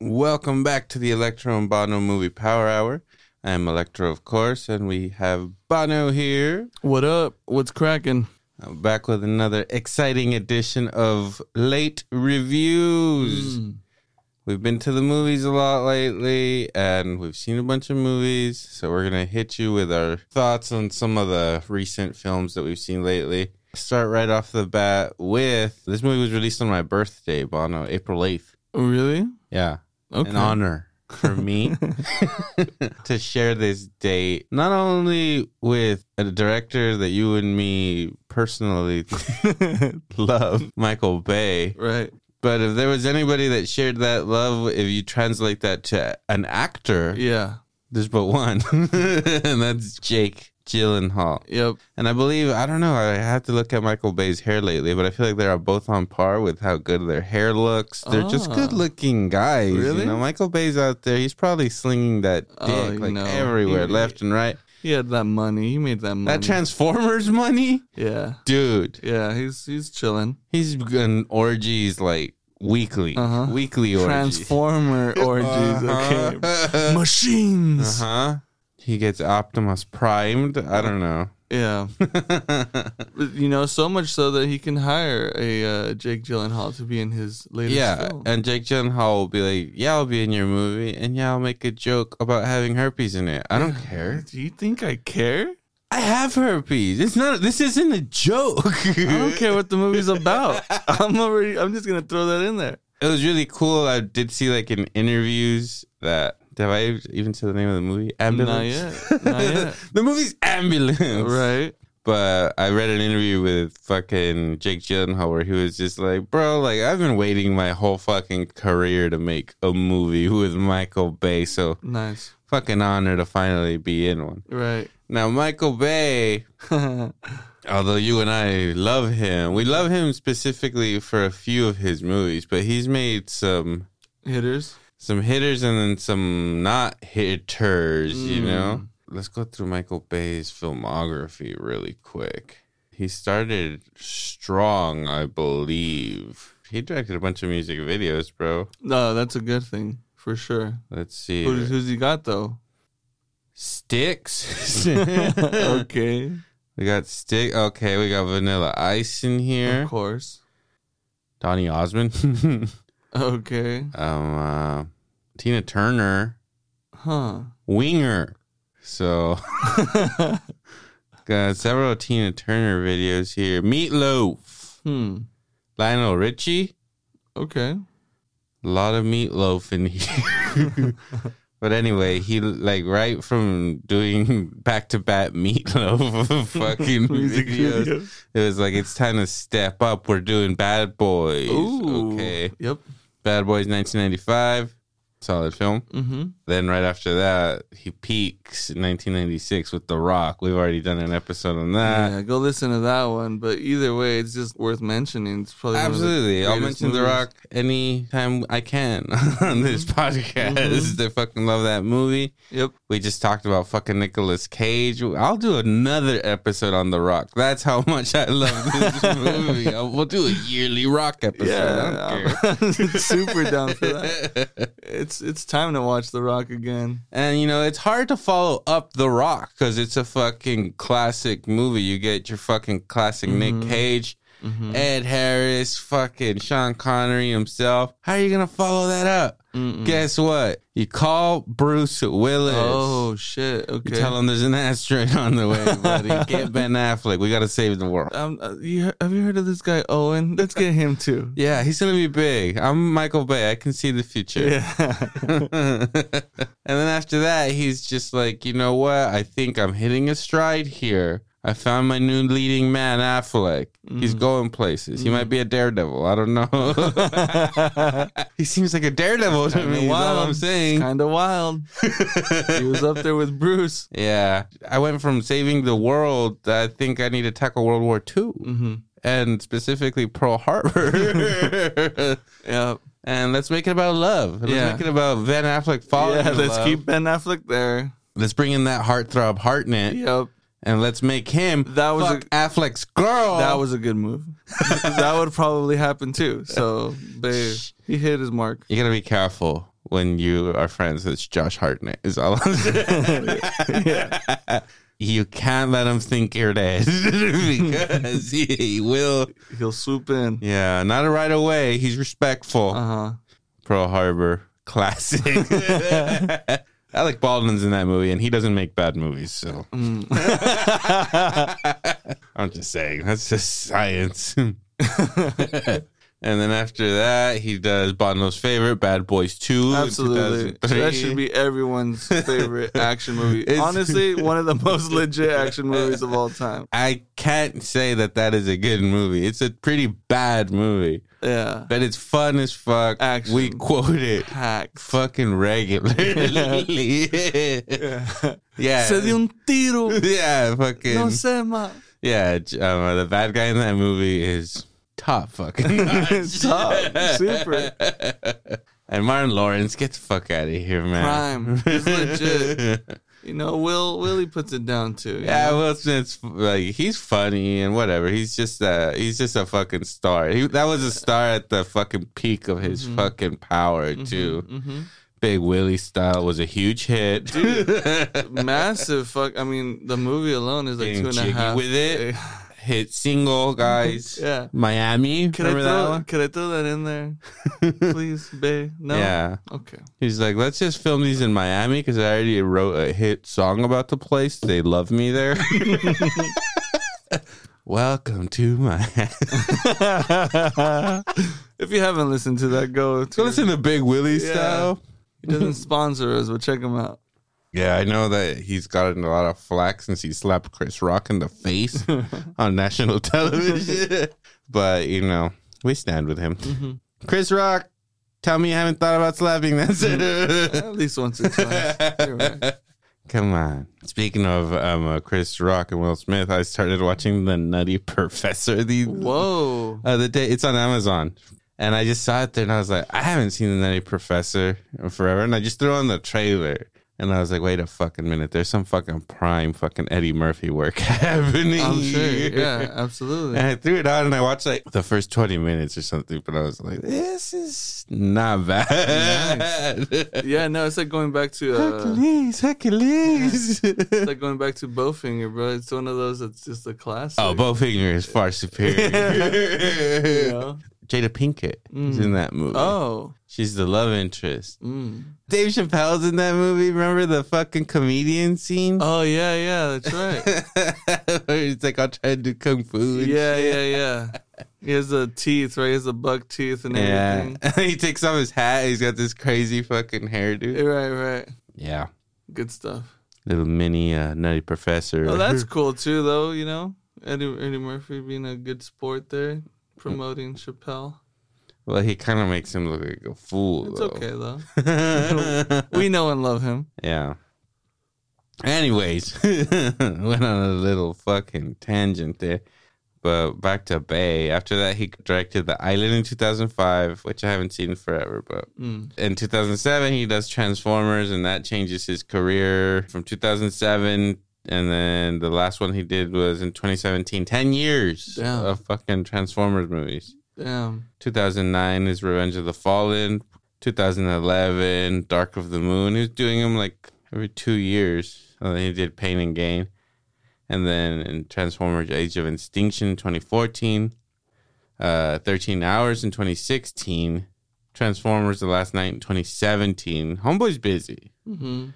Welcome back to the Electro and Bono Movie Power Hour. I am Electro, of course, and we have Bono here. What up? What's cracking? I'm back with another exciting edition of Late Reviews. Mm. We've been to the movies a lot lately, and we've seen a bunch of movies. So we're gonna hit you with our thoughts on some of the recent films that we've seen lately. Start right off the bat with this movie was released on my birthday, Bono, April eighth. Oh, really? Yeah, Okay. an honor for me to share this date not only with a director that you and me personally love, Michael Bay, right. but if there was anybody that shared that love, if you translate that to an actor, Yeah. there's but one, and that's Jake Gyllenhaal. Yep. And I believe I don't know. I have to look at Michael Bay's hair lately, but I feel like they're both on par with how good their hair looks. They're just Ah. good-looking guys. Really? You know, Michael Bay's out there. He's probably slinging that dick Oh, like know, everywhere, he- left and right. He had that money. He made that money. That Transformers money, yeah. dude. Yeah. He's he's chilling. He's in orgies like weekly, Uh-huh. weekly orgies. Transformer orgies. Okay. Machines. Uh huh. He gets Optimus primed. I don't know. Yeah. You know, so much so that he can hire a uh, Jake Gyllenhaal to be in his latest Yeah, film. and Jake Gyllenhaal will be like, "Yeah, I'll be in your movie, and yeah, I'll make a joke about having herpes in it. I don't care. Do you think I care? I have herpes. It's not. This isn't a joke. I don't care what the movie's about. I'm already. I'm just gonna throw that in there. It was really cool. I did see like in interviews that. Have I even said the name of the movie? Ambulance. Not yet. Not yet. the movie's Ambulance. right. But I read an interview with fucking Jake Gyllenhaal where he was just like, bro, like I've been waiting my whole fucking career to make a movie with Michael Bay, so Nice. fucking honor to finally be in one. Right. Now, Michael Bay, although you and I love him, we love him specifically for a few of his movies, but he's made some Hitters. Some hitters and then some not hitters, you Mm. know? Let's go through Michael Bay's filmography really quick. He started strong, I believe. He directed a bunch of music videos, bro. No, that's a good thing for sure. Let's see. Who, who's he got though? Sticks. okay. We got Stick. Okay, we got Vanilla Ice in here. Of course. Donny Osmond. Okay. um, uh, Tina Turner. Huh. Winger. So, got several Tina Turner videos here. Meatloaf. Hmm. Lionel Richie. Okay. A lot of meatloaf in here. but anyway, he like right from doing back to back meatloaf fucking Music videos. videos. It was like it's time to step up. We're doing Bad Boys. Ooh. Okay. Yep. Bad Boys 1995. Solid film. Mm-hmm. Then right after that, he peaks in 1996 with The Rock. We've already done an episode on that. yeah, go listen to that one. But either way, it's just worth mentioning. It's probably the Absolutely. I'll mention The movies. Rock anytime I can on this podcast. Mhm. They fucking love that movie. Yep. We just talked about fucking Nicolas Cage. I'll do another episode on The Rock. That's how much I love this movie. We'll do a yearly Rock episode. I Yeah, don't care. I'm super down for that. It's it's it's time to watch The Rock again. And you know, it's hard to follow up The Rock because it's a fucking classic movie. You get your fucking classic Nick Mhm. Cage, Mhm. Ed Harris, fucking Sean Connery himself. How are you gonna follow that up? Mm-mm. Guess what? You call Bruce Willis. Oh shit! You Okay. tell him there's an asteroid on the way, buddy. Get Ben Affleck. We gotta save the world. Um, uh, you, have you heard of this guy Owen? Let's get him too. Yeah, he's gonna be big. I'm Michael Bay. I can see the future. Yeah. and then after that, he's just like, you know what? I think I'm hitting a stride here. I found my new leading man, Affleck. He's Mhm. going places. He might be a daredevil. I don't know. he seems like a daredevil to me. All I'm saying. Kind of wild. he was up there with Bruce. Yeah, I went from saving the world. I think I need to tackle World War II Mm-hmm. and specifically Pearl Harbor. Yeah. and let's make it about love. Let's Yeah. make it about Ben Affleck falling. yeah. Let's love. keep Ben Affleck there. Let's bring in that heartthrob Hartnett, Yep. And let's make him That was fuck Affleck's girl. That was a good move. that would probably happen too. So, babe, he hit his mark. You gotta be careful when you are friends with Josh Hartnett. Is all I'm saying. You can't let him think you're dead because he, he will. He'll swoop in. Yeah, not right away. He's respectful. Uh huh. Pearl Harbor, classic. Alec Baldwin's in that movie, and he doesn't make bad movies. So Mm. I'm just saying that's just science. And then after that, he does Bono's favorite, Bad Boys 2. Absolutely. That should be everyone's favorite action movie. It's- Honestly, one of the most legit action movies of all time. I can't say that that is a good movie. It's a pretty bad movie, Yeah. but it's fun as fuck. Action. We quote it Packed. fucking regularly. yeah. Se dio un tiro. Yeah, fucking. No sé más. Yeah, um, the bad guy in that movie is top fucking. Top. Super. And Martin Lawrence, get the fuck out of here, man. Prime. He's legit. You know, Will Willie puts it down too. Yeah, know? Will Smith's like he's funny and whatever. He's just a he's just a fucking star. He that was a star at the fucking peak of his fucking power too. Mhm. Big Willie style was a huge hit. Massive fuck. I mean, the movie alone is like Getting two and a jiggy half. with it. Hit single, guys. Yeah. Miami. Can I Remember that throw? one? Can I throw that in there, please, Bay? No. Yeah. Okay. He's like, let's just film these in Miami because I already wrote a hit song about the place. They love me there. Welcome to Miami. if you haven't listened to that, go to. Listen to Big Willie Yeah. style. He doesn't sponsor us, but check him out. Yeah, I know that he's gotten a lot of flack since he slapped Chris Rock in the face on national television. but, you know, we stand with him. Mm-hmm. Chris Rock, tell me you haven't thought about slapping. That's it. At least once or twice. Right. Come on. Speaking of um, uh, Chris Rock and Will Smith, I started watching The Nutty Professor the Whoa. other day. It's on Amazon. And I just saw it there and I was like, I haven't seen The Nutty Professor in forever. And I just threw on the trailer. And I was like, wait a fucking minute. There's some fucking prime fucking Eddie Murphy work happening. I'm sure. Yeah, absolutely. And I threw it on and I watched like the first 20 minutes or something, but I was like, this is not bad. Yeah, no, it's like going back to uh, Hercules, Hercules. it's like going back to Bowfinger, bro. It's one of those that's just a classic. oh, Bowfinger is far superior. You know? Jada Pinkett is in that movie. Oh. She's the love interest. Mm. Dave Chappelle's in that movie. Remember the fucking comedian scene? Oh yeah, yeah, that's right. Where he's like, I'll try to do kung fu. and yeah, shit. yeah, yeah. He has the teeth, right? He has the buck teeth and Yeah. everything. he takes off his hat. He's got this crazy fucking hairdo. Right, right. Yeah. Good stuff. Little mini uh, nutty professor. Oh, that's cool too, though. You know, Eddie Eddie Murphy being a good sport there, promoting Chappelle. well, he kind of makes him look like a fool. It's though. okay though. we know and love him. Yeah. Anyways, went on a little fucking tangent there. But back to Bay. After that, he directed The Island in 2005, which I haven't seen forever. But Mm. in 2007, he does Transformers, and that changes his career from 2007. And then the last one he did was in 2017. 10 years Damn. of fucking Transformers movies. Damn. 2009 is Revenge of the Fallen. 2011, Dark of the Moon. He was doing them like every two years. And then he did Pain and Gain. And then in Transformers Age of Extinction 2014, uh, 13 Hours in 2016, Transformers The Last Knight in 2017. Homeboy's busy. hmm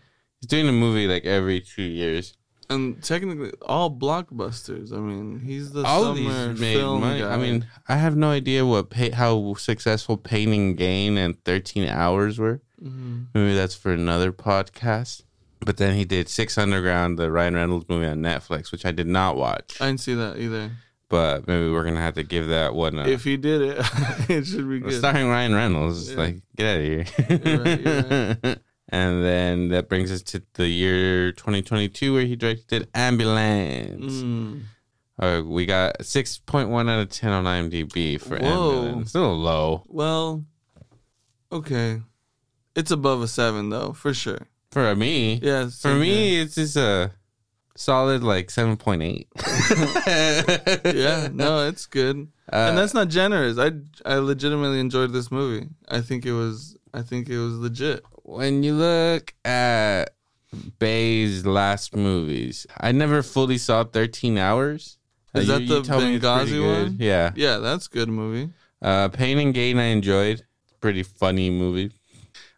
He's doing a movie like every two years. And technically, all blockbusters. I mean, he's the All summer these made film money. guy. I mean, I have no idea what pay, how successful Pain and Gain and 13 Hours were. Mhm. Maybe that's for another podcast. But then he did Six Underground, the Ryan Reynolds movie on Netflix, which I did not watch. I didn't see that either. But maybe we're gonna have to give that one. A, If he did it, it should be good. starring Ryan Reynolds, Yeah. like get out of here. You're right, you're and then that brings us to the year 2022, where he directed Ambulance. Mm. Uh, we got 6.1 out of 10 on IMDb for Whoa. Ambulance. It's a little low Well, okay. It's above a seven though, for sure. for me. Yeah. For me, it's just a solid like 7.8. yeah. No, it's good. Uh, and that's not generous. I I legitimately enjoyed this movie. I think it was I think it was legit. When you look at Bay's last movies, I never fully saw 13 Hours. Is Uh, that the me it's pretty Benghazi one? Yeah. Yeah, that's a good movie. Uh, Pain and Gain, I enjoyed. Pretty funny movie.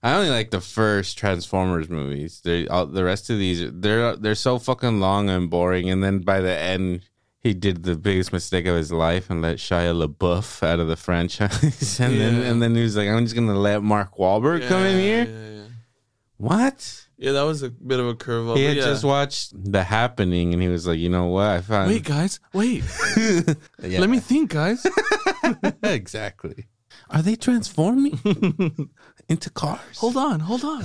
I only like the first Transformers movies. They, all, the rest of these, they're they're so fucking long and boring. And then by the end, he did the biggest mistake of his life and let Shia LaBeouf out of the franchise. and then and then he was like, "I'm just gonna let Mark Wahlberg come in here." Yeah, yeah. What? Yeah, that was a bit of a curveball. he had yeah. just watched The Happening, and he was like, "You know what? I found." Wait, guys, wait. Yeah. Let me think, guys. exactly. Are they transforming into cars? hold on, hold on.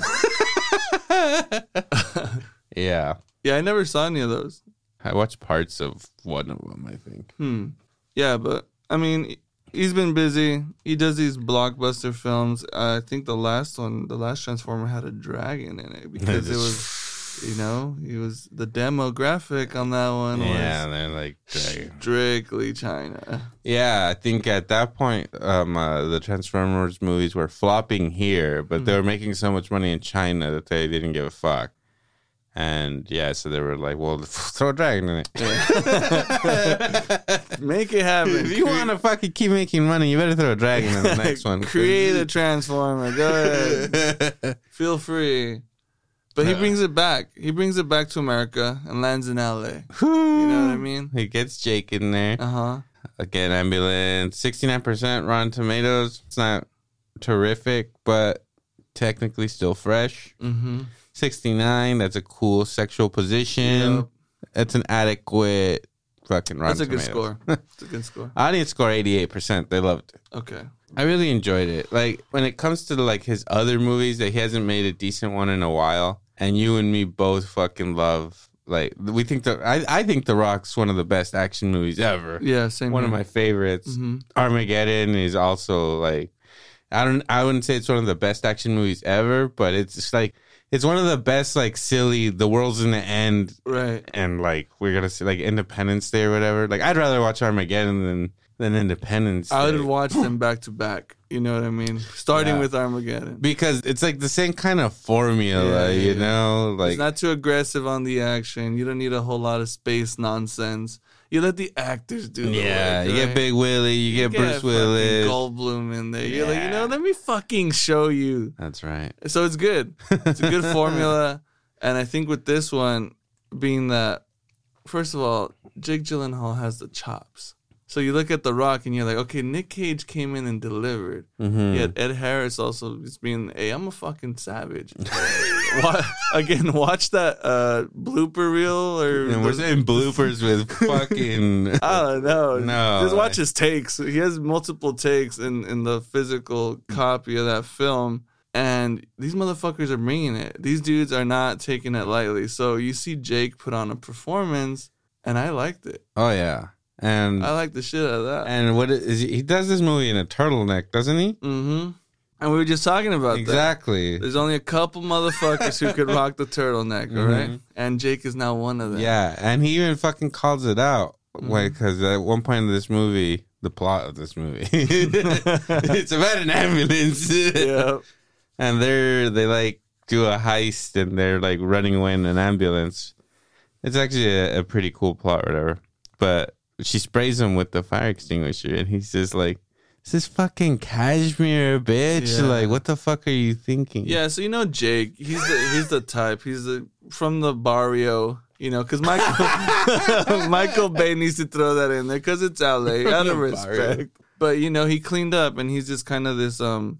Yeah, Yeah, I never saw any of those. I watched parts of one of them. I think. Hmm. Yeah, but I mean, he's been busy. He does these blockbuster films. I think the last one, the last Transformer, had a dragon in it because it was, you know, he was the demographic on that one Yeah, was they're like, dragon. strictly China. yeah. I think at that point, um, uh, the Transformers movies were flopping here, but they were making so much money in China that they didn't give a fuck. And yeah, so they were like, "Well, throw a dragon in it." Make it happen. if you want to fucking keep making money, you better throw a dragon in the next one. create a Transformer. Go ahead. Feel free. But he brings it back. He brings it back to America and lands in LA. you You know what I mean? He gets Jake in there. Uh huh. Again, ambulance, sixty nine percent Rotten Tomatoes. It's not terrific, but technically still fresh. Mm-hmm. Sixty nine. That's a cool sexual position. Yep. That's an adequate fucking Rotten That's a good Tomatoes. score. That's a good score. Audience score eighty eight percent. They loved it. Okay. I really enjoyed it. Like when it comes to like his other movies, that he hasn't made a decent one in a while, and you and me both fucking love. Like we think that I I think The Rock's one of the best action movies ever. Yeah, same. One of my favorites. Mhm. Armageddon is also like I don't I wouldn't say it's one of the best action movies ever, but it's just like it's one of the best like silly the world's in the end Right. and like we're gonna see like Independence Day or whatever. Like I'd rather watch Armageddon than than Independence I Day. would watch them back to back. You know what I mean? Starting Yeah. with Armageddon. because it's like the same kind of formula, Yeah, you yeah. know. Like it's not too aggressive on the action. You don't need a whole lot of space nonsense. You let the actors do the yeah, work, you get? Big Willie, you, get Bruce fucking Willis. Goldblum in there. You're like, you know, let me fucking show you. That's right. So it's good. It's a good formula. And I think with this one, being that, first of all, Jake Gyllenhaal has the chops. So you look at The Rock and you're like, okay, Nick Cage came in and delivered. Mhm. Yet Ed Harris also is being, hey, I'm a fucking savage. Wa- Again, watch that uh, blooper reel or And we're saying bloopers with fucking. I don't know. No. Just watch his takes. He has multiple takes in, in the physical copy of that film. And these motherfuckers are bringing it. These dudes are not taking it lightly. So you see Jake put on a performance, and I liked it. oh yeah, and I liked the shit out of that. and what is he, he does this movie in a turtleneck, doesn't he? mm-hmm. And we were just talking about that. Exactly. There's only a couple motherfuckers who could rock the turtleneck, all right? Mhm. And Jake is now one of them. Yeah, and he even fucking calls it out, Mm-hmm. like because at one point in this movie, the plot of this movie, it's about an ambulance, yeah. and they're they like do a heist and they're like running away in an ambulance. It's actually a, a pretty cool plot, or whatever. But she sprays him with the fire extinguisher, and he's just like, "This fucking cashmere, bitch! Yeah. Like, what the fuck are you thinking?" Yeah, so you know Jake, he's the he's the type. He's the from the barrio, you know, because Michael Michael Bay needs to throw that in there because it's LA out of respect. But you know, he cleaned up and he's just kind of this um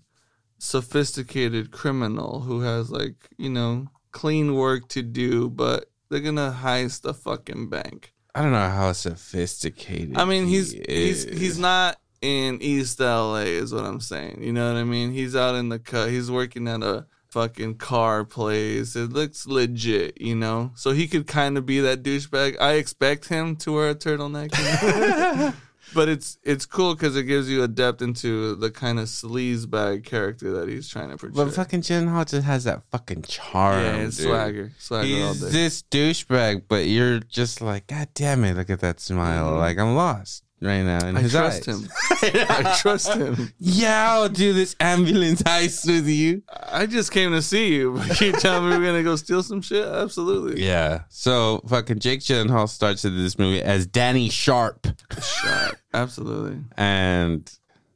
sophisticated criminal who has like you know clean work to do, but they're gonna heist the fucking bank. I don't know how sophisticated. I mean, he's he he's is. he's not in East LA, is what I'm saying. You know what I mean? He's out in the cut. He's working at a fucking car place. It looks legit, you know. So he could kind of be that douchebag. I expect him to wear a turtleneck, but it's it's cool because it gives you a depth into the kind of sleazebag character that he's trying to portray. But fucking Gyllenhaal just has that fucking charm. yeah, dude. swagger, swagger all He's day. this douchebag, but you're just like, God damn it! Look at that smile. Mhm. Like I'm lost. Right now in I his trust eyes. him. I trust him. Yeah, I'll do this ambulance heist with you. I just came to see you. But you tell me we're gonna go steal some shit? Absolutely. Yeah. So fucking Jake Gyllenhaal starts in this movie as Danny Sharp, Shot. Absolutely. and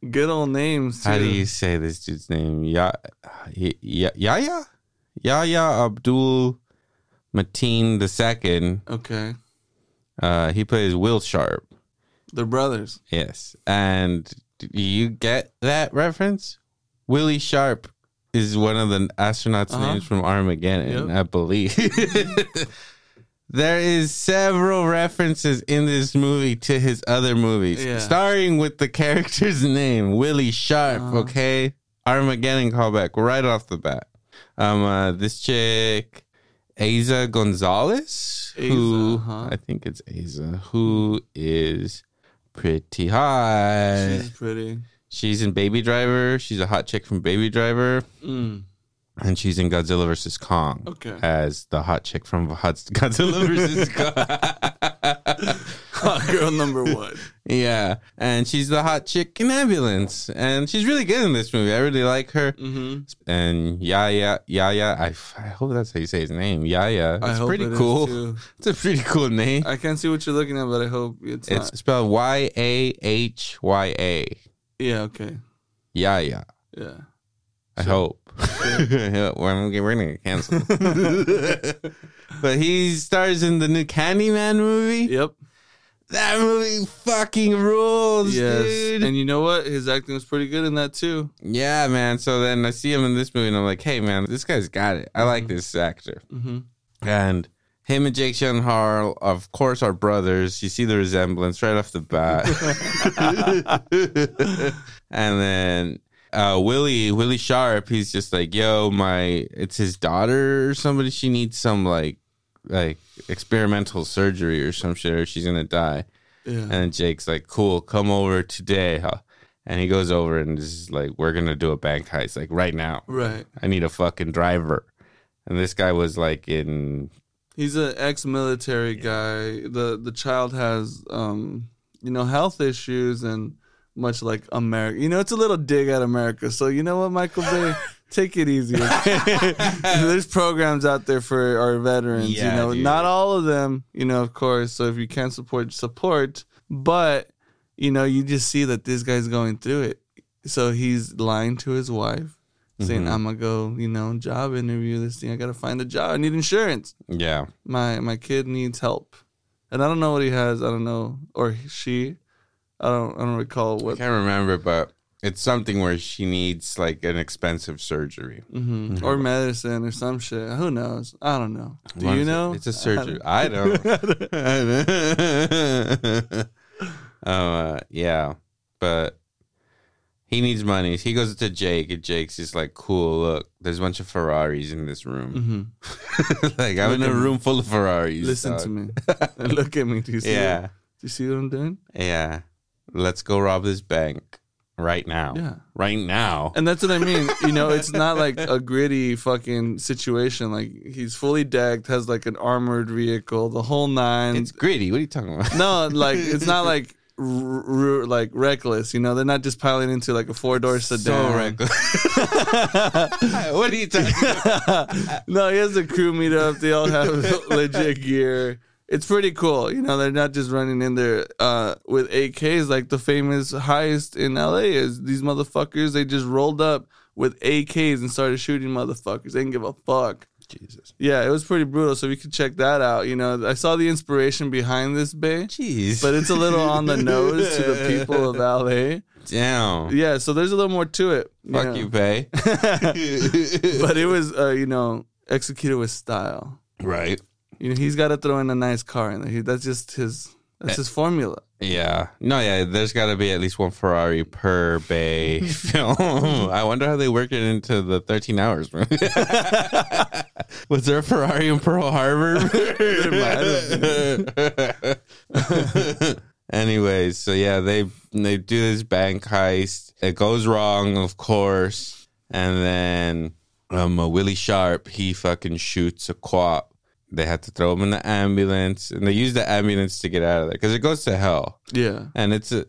Good old names too. how do you say this dude's name? Ya, Ya, Yaya, Yaya Abdul Mateen the second. Okay. Uh, he plays Will Sharp. They're brothers. Yes, and do you get that reference? Willie Sharp is one of the astronauts' Uh-huh. names from Armageddon, Yep. I believe. there is several references in this movie to his other movies, Yeah. starting with the character's name, Willie Sharp. Uh-huh. Okay, Armageddon callback right off the bat. Um, uh, this chick, Aza Gonzalez, who huh? I think it's Aza, who is pretty hot. She's pretty. She's in Baby Driver. She's a hot chick from Baby Driver, Mm. and she's in Godzilla vs Kong Okay. as the hot chick from Godzilla vs Kong. Hot girl number one. yeah, and she's the hot chick in Ambulance, and she's really good in this movie. I really like her. Mm-hmm. And Yaya, Yaya, I, I hope that's how you say his name. Yaya, it's pretty it cool. It's a pretty cool name. I can't see what you're looking at, but I hope it's, It's not. spelled Y A H Y A. Yeah. Okay. Yaya. Yeah. I hope. yeah, we're we're gonna get canceled. but he stars in the new Candyman movie. Yep. That movie fucking rules, Yes. dude. And you know what? His acting was pretty good in that too. yeah, man. So then I see him in this movie, and I'm like, hey, man, this guy's got it. I like this actor. Mm-hmm. And him and Jake Gyllenhaal, of course, are brothers. You see the resemblance right off the bat. and then uh, Willie Willie Sharp, he's just like, "Yo, my it's his daughter or somebody. She needs some like like experimental surgery or some shit, or she's gonna die." Yeah. And Jake's like, "Cool, come over today." huh?" And he goes over and is like, "We're gonna do a bank heist like right now. right. I need a fucking driver." And this guy was like in He's an ex-military guy. the The child has, um, you know, health issues and much like America. You know, it's a little dig at America. So you know what, Michael Bay, take it easy. Okay? There's programs out there for our veterans. you know, dude. not all of them. You know, of course. So if you can't support, support. But you know, you just see that this guy's going through it. So he's lying to his wife. Saying Mhm. I'm gonna go, you know, job interview this thing. I gotta find a job. I need insurance yeah. my my kid needs help and i don't know what he has i don't know or she i don't i don't recall what. I what can't remember, but it's something where she needs like an expensive surgery. hmm or medicine or some shit who knows i don't know do What you is it? know It's a surgery. don't- I don't. uh, yeah, but he needs money. He goes to Jake, and Jake's just like, "Cool, look, there's a bunch of Ferraris in this room. Mhm. like I'm in a room full of Ferraris. listen dog. to me look at me do you see Yeah, what, do you see what i'm doing yeah. Let's go rob this bank right now. yeah Right now. and that's what i mean you know it's not like a gritty fucking situation like he's fully decked has like an armored vehicle the whole nine It's gritty. What are you talking about? No, like it's not like r- r- like reckless. You know, they're not just piling into like a four door sedan. So reckless. what are you talking about? no, he has a crew meet up. They all have legit gear. It's pretty cool. You know, they're not just running in there uh, with AKs like the famous heist in LA is. These motherfuckers, they just rolled up with AKs and started shooting motherfuckers. They didn't give a fuck. Jesus. Yeah, it was pretty brutal. So we could check that out. You know, I saw the inspiration behind this bay, Jeez. but it's a little on the nose to the people of LA. Damn. Yeah, so there's a little more to it. Fuck know. you, Bay. but it was, uh, you know, executed with style. right. You know, he's got to throw in a nice car and. He, that's just his. That's his formula. Yeah. No, yeah, there's got to be at least one Ferrari per Bay film. I wonder how they work it into the 13 hours. Was there a Ferrari in Pearl Harbor? Anyways, so yeah, they they do this bank heist. It goes wrong, of course, and then um, uh, Willie Sharp he fucking shoots a quap they had to throw him in the ambulance, and they used the ambulance to get out of there because it goes to hell. Yeah. And it's a,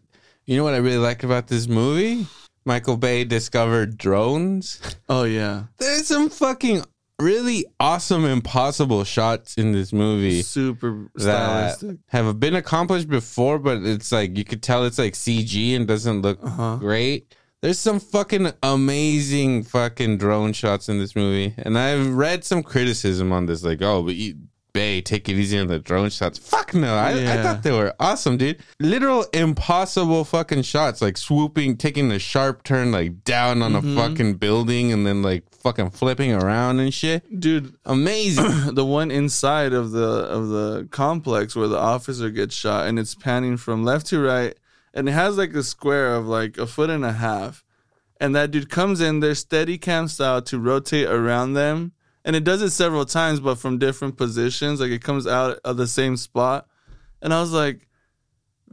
you know what I really like about this movie? Michael Bay discovered drones. Oh yeah. There's some fucking really awesome, impossible shots in this movie Super stylistic. have been accomplished before, but it's like you could tell it's like CG and doesn't look Uh-huh. great. There's some fucking amazing fucking drone shots in this movie, and I've read some criticism on this, like, oh, but you, Bay, take it easy on the drone shots. Fuck no, I, I thought they were awesome, dude. Literal impossible fucking shots, like swooping, taking a sharp turn, like down on Mm-hmm. a fucking building, and then like fucking flipping around and shit. Dude, Amazing. the one inside of the of the complex where the officer gets shot and it's panning from left to right and it has like a square of like a foot and a half and that dude comes in there steady cam style to rotate around them and it does it several times but from different positions like it comes out of the same spot and i was like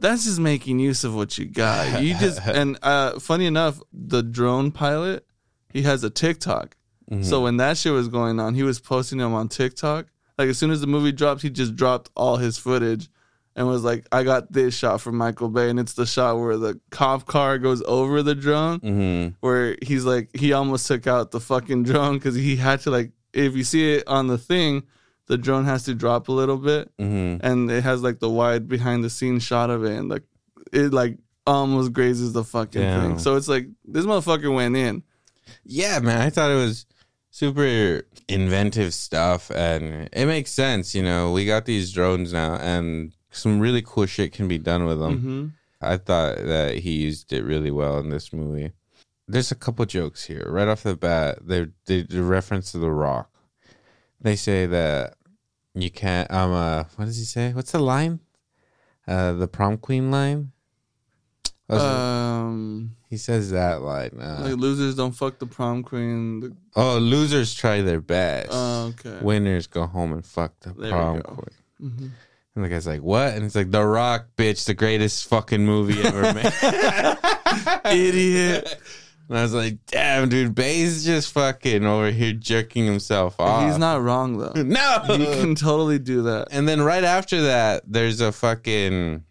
that's just making use of what you got. You just and uh funny enough the drone pilot he has a tiktok. So when that shit was going on, he was posting them on TikTok. Like as soon as the movie dropped, he just dropped all his footage and was like, "I got this shot from Michael Bay, and it's the shot where the cop car goes over the drone, hmm where he's like, he almost took out the fucking drone because he had to like, if you see it on the thing, the drone has to drop a little bit, hmm and it has like the wide behind the scenes shot of it, and like it like almost grazes the fucking Damn. thing. So it's like this motherfucker went in. Yeah, man. I thought it was super inventive stuff and it makes sense, you know. We got these drones now and some really cool shit can be done with them. hmm I thought that he used it really well in this movie. There's a couple jokes here. Right off the bat, they they the reference to The Rock. They say that you can't um uh what does he say? What's the line? Uh the prom queen line? Um. he says that line. Uh, Like losers don't fuck the prom queen. The, Oh, losers try their best. oh, okay. Winners go home and fuck the There prom queen. Mhm. And the guy's like, "What?" And it's like, "The Rock, bitch, the greatest fucking movie ever made." Idiot. And I was like, "Damn, dude, Bay's just fucking over here jerking himself off." He's not wrong though. No. He can totally do that. and then right after that, there's a fucking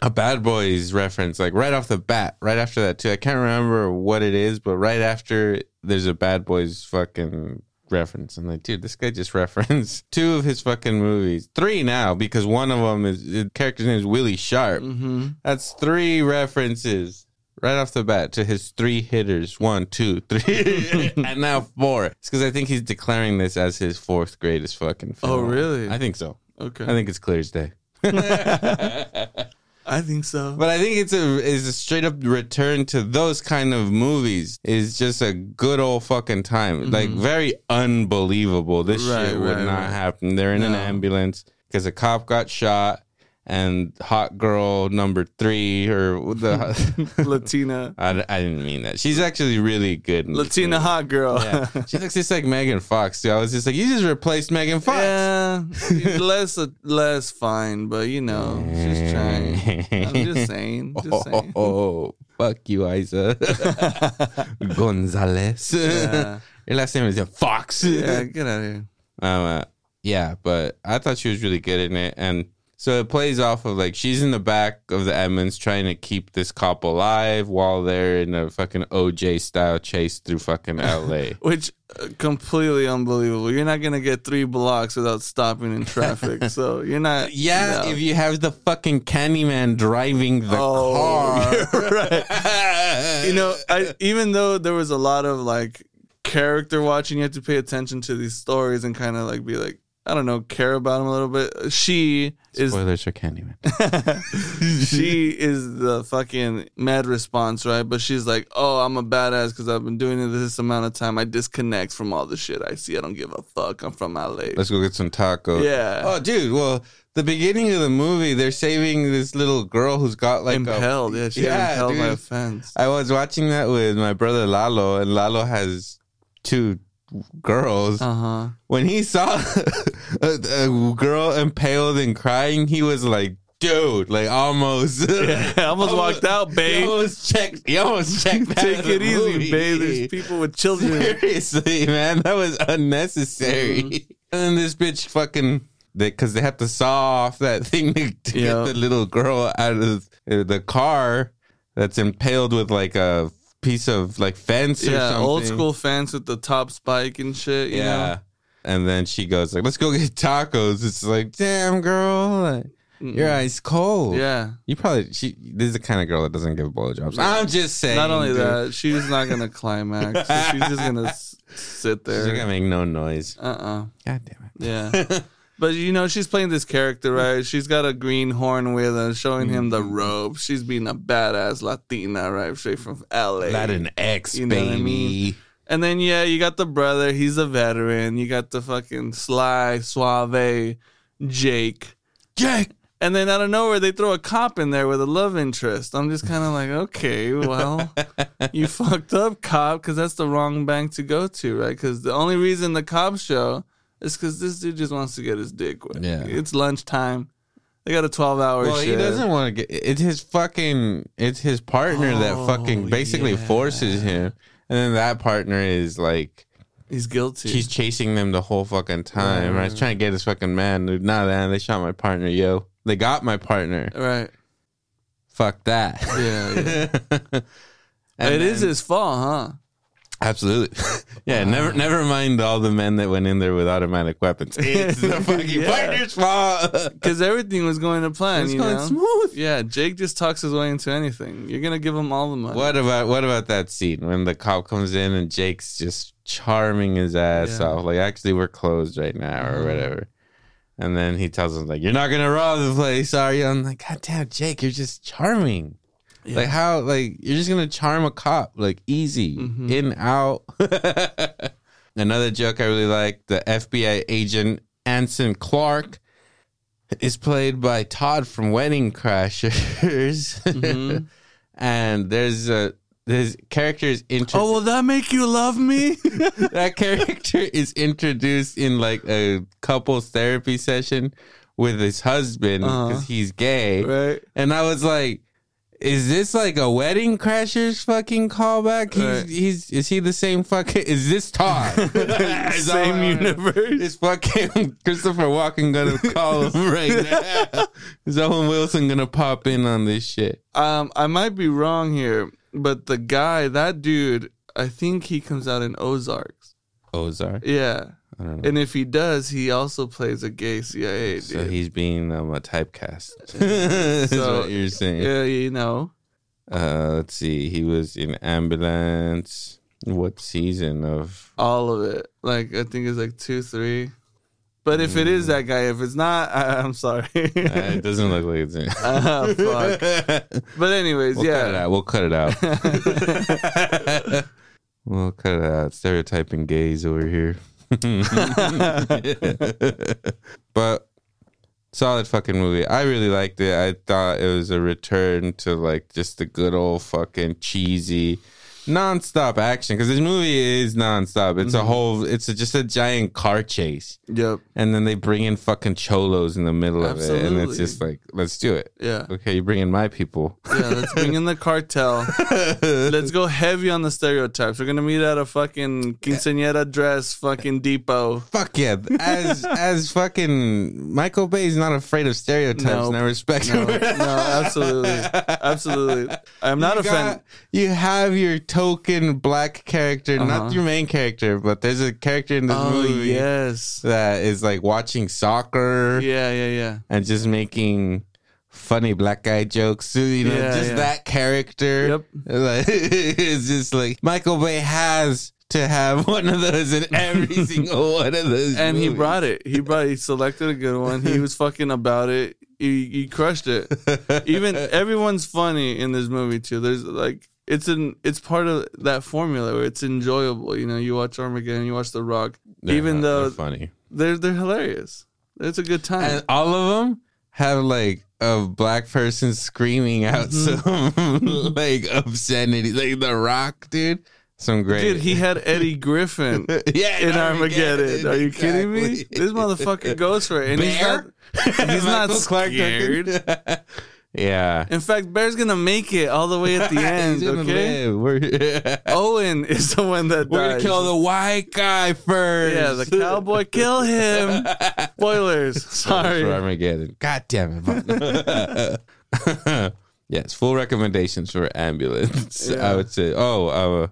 a Bad Boys reference, like right off the bat. Right after that too. I can't remember what it is, but right after there's a Bad Boys fucking reference. I'm like, dude, this guy just referenced two of his fucking movies, three now because one of them is the character's name is Willie Sharp. hmm That's three references. Right off the bat to his three hitters, one, two, three, and now four. It's because I think he's declaring this as his fourth greatest fucking film. Oh, really? I think so. Okay. I think it's clear as day. I think so. But I think it's a is a straight up return to those kind of movies. Is just a good old fucking time. Like very unbelievable. This Mm-hmm. Right, shit would right, not right. happen. They're in an ambulance because a cop got shot, and hot girl number three or the. Latina. I, I didn't mean that. She's actually really good. Latina hot girl. Yeah, she looks just like Megan Fox. Too. I was just like, you just replaced Megan Fox. Yeah, less less fine, but you know, she's trying. I'm just saying. Just Oh, saying. oh, fuck you, Isa. Gonzalez. Yeah. Your last name is Fox. Yeah, get out of here. Um, uh, yeah, but I thought she was really good in it. And so it plays off of like she's in the back of the Edmonds trying to keep this cop alive while they're in a fucking OJ style chase through fucking LA. Which uh, completely unbelievable. You're not gonna get three blocks without stopping in traffic. so you're not. Yeah, no. if you have the fucking Candyman driving the Oh, car. you're right. you know, I, even though there was a lot of like character watching, you have to pay attention to these stories and kind of like be like, I don't know, care about him a little bit. She is Spoilers for Candyman. she is the fucking mad response, right? But she's like, "Oh, I'm a badass because I've been doing it this amount of time. I disconnect from all the shit I see. I don't give a fuck. I'm from LA." Let's go get some tacos. Yeah. Oh, dude. Well, the beginning of the movie, they're saving this little girl who's got like a- impelled, yeah, she Yeah, impelled by dude. a fence. I was watching that with my brother Lalo, and Lalo has two girls. Uh huh. When he saw a, a girl impaled and crying, he was like, "Dude, like almost." Yeah, I almost walked out, He babe. almost checked. He almost checked. Take it easy, movie. babe. There's people with children. Seriously, man, that was unnecessary. And then this bitch fucking because they, have to saw off that thing to, to Yeah. get the little girl out of the car that's impaled with like a piece of like fence or yeah, old school fence with the top spike and shit. You Yeah. know? And then she goes like, "Let's go get tacos." It's like, damn girl, like, your ice cold. Yeah. You probably she. This is the kind of girl that doesn't give blowjobs. I'm just saying. Not only dude. that, she's not gonna climax. So she's just gonna s- sit there. she's gonna make no noise. Uh uh God damn it. Yeah. But you know, she's playing this character, right? She's got a green horn with her, showing him the mm-hmm. robe. She's being a badass Latina, right? Straight from LA. Latin X, You know what I baby. mean? And then yeah, you got the brother, he's a veteran. You got the fucking sly, suave Jake. Jake. And then out of nowhere they throw a cop in there with a love interest. I'm just kind of like, okay, well, you fucked up, cop, because that's the wrong bank to go to, right? Because the only reason the cops show is because this dude just wants to get his dick wet. Yeah. It's lunchtime. They got a 12 hour Well, shift. he doesn't want to get. It's his fucking. It's his partner Oh, that fucking basically yeah. forces him, and then that partner is like He's guilty. he's chasing them the whole fucking time. Right? He's trying to get his fucking man. Dude, nah, man, they shot my partner. Yo, they got my partner. right. Fuck that. Yeah, yeah. It is then- his fault, huh? Absolutely. yeah, never never mind all the men that went in there with automatic weapons. It's the fucking Yeah. partner's fault. Because everything was going to plan, It's you going know? smooth. Yeah, Jake just talks his way into anything. You're going to give him all the money. What about what about that scene when the cop comes in and Jake's just charming his ass Yeah. off? Like, actually, we're closed right now, or Uh-huh. whatever. And then he tells him like, "You're not gonna rob the place, are you?" I'm like, "God damn, Jake, you're just charming. Yeah. Like how? Like you're just gonna charm a cop, like easy Mhm. in out." Another joke I really like: the FBI agent Anson Clark is played by Todd from Wedding Crashers, Mhm. and there's a character is introduced Oh, will that make you love me? that character is introduced in like a couples therapy session with his husband because Uh-huh. he's gay, right? and I was like. Is this like a wedding crashers fucking callback? He's, Right. he's is he the same fucking? Is this Todd? Is Same universe. Is fucking Christopher Walken gonna call him right now? Is Owen Wilson gonna pop in on this shit? Um, I might be wrong here, but the guy, that dude, I think he comes out in Ozarks. Ozark. Yeah. I don't know. And if he does, he also plays a gay CIA dude. So he's being um, a typecast. Is So, what you're saying. yeah, you know. Uh, let's see. He was in Ambulance. What season of? All of it. Like, I think it's like two, three. But if it is that guy, if it's not, I, I'm sorry. Uh, it doesn't look like it's in. Ah, fuck. But anyways, We'll cut it yeah. out. We'll cut it out. we'll cut it out. Stereotyping gays over here. but solid fucking movie. I really liked it. I thought it was a return to like just the good old fucking cheesy nonstop action because this movie is nonstop. It's a mm-hmm. whole. It's a, just a giant car chase, Yep. and then they bring in fucking cholos in the middle of it, and it's just like, let's do it. Yeah. Okay, you bring in my people. Yeah. Let's bring in the cartel. Let's go heavy on the stereotypes. We're gonna meet at a fucking quinceañera dress fucking depot. Fuck yeah! As as fucking Michael Bay is not afraid of stereotypes, No. and I respect No, him. no, absolutely, absolutely. I'm not you a fan. You have your token black character, Uh-huh. not your main character, but there's a character in this Oh movie yes, that is like watching soccer yeah, yeah, yeah. and just making funny black guy jokes. So, you know, Yeah, just yeah. that character. Yep. Like, it's just like Michael Bay has to have one of those in every single one of those. And he brought it. He brought. He selected a good one. He was fucking about it. He he crushed it. Even everyone's funny in this movie too. There's like it's an it's part of that formula where it's enjoyable. You know, you watch Armageddon, you watch The Rock. They're even not- though they're funny. they're they're hilarious. It's a good time. and all of them have like a black person screaming out Mm-hmm. some like obscenity, like The Rock, dude. Some great. Dude, he had Eddie Griffin yeah, in Armageddon. Are you kidding me? This motherfucker goes for it. And he's Bear? not, he's not Clark scared. Yeah. In fact, Bear's gonna make it all the way at the end. Okay. live. Owen is the one that we're gonna kill the white guy first. yeah, the cowboy kill him. Spoilers. Sorry. For Armageddon. God damn it. Yes, full recommendations for ambulance. Yeah. I would say. Oh, uh,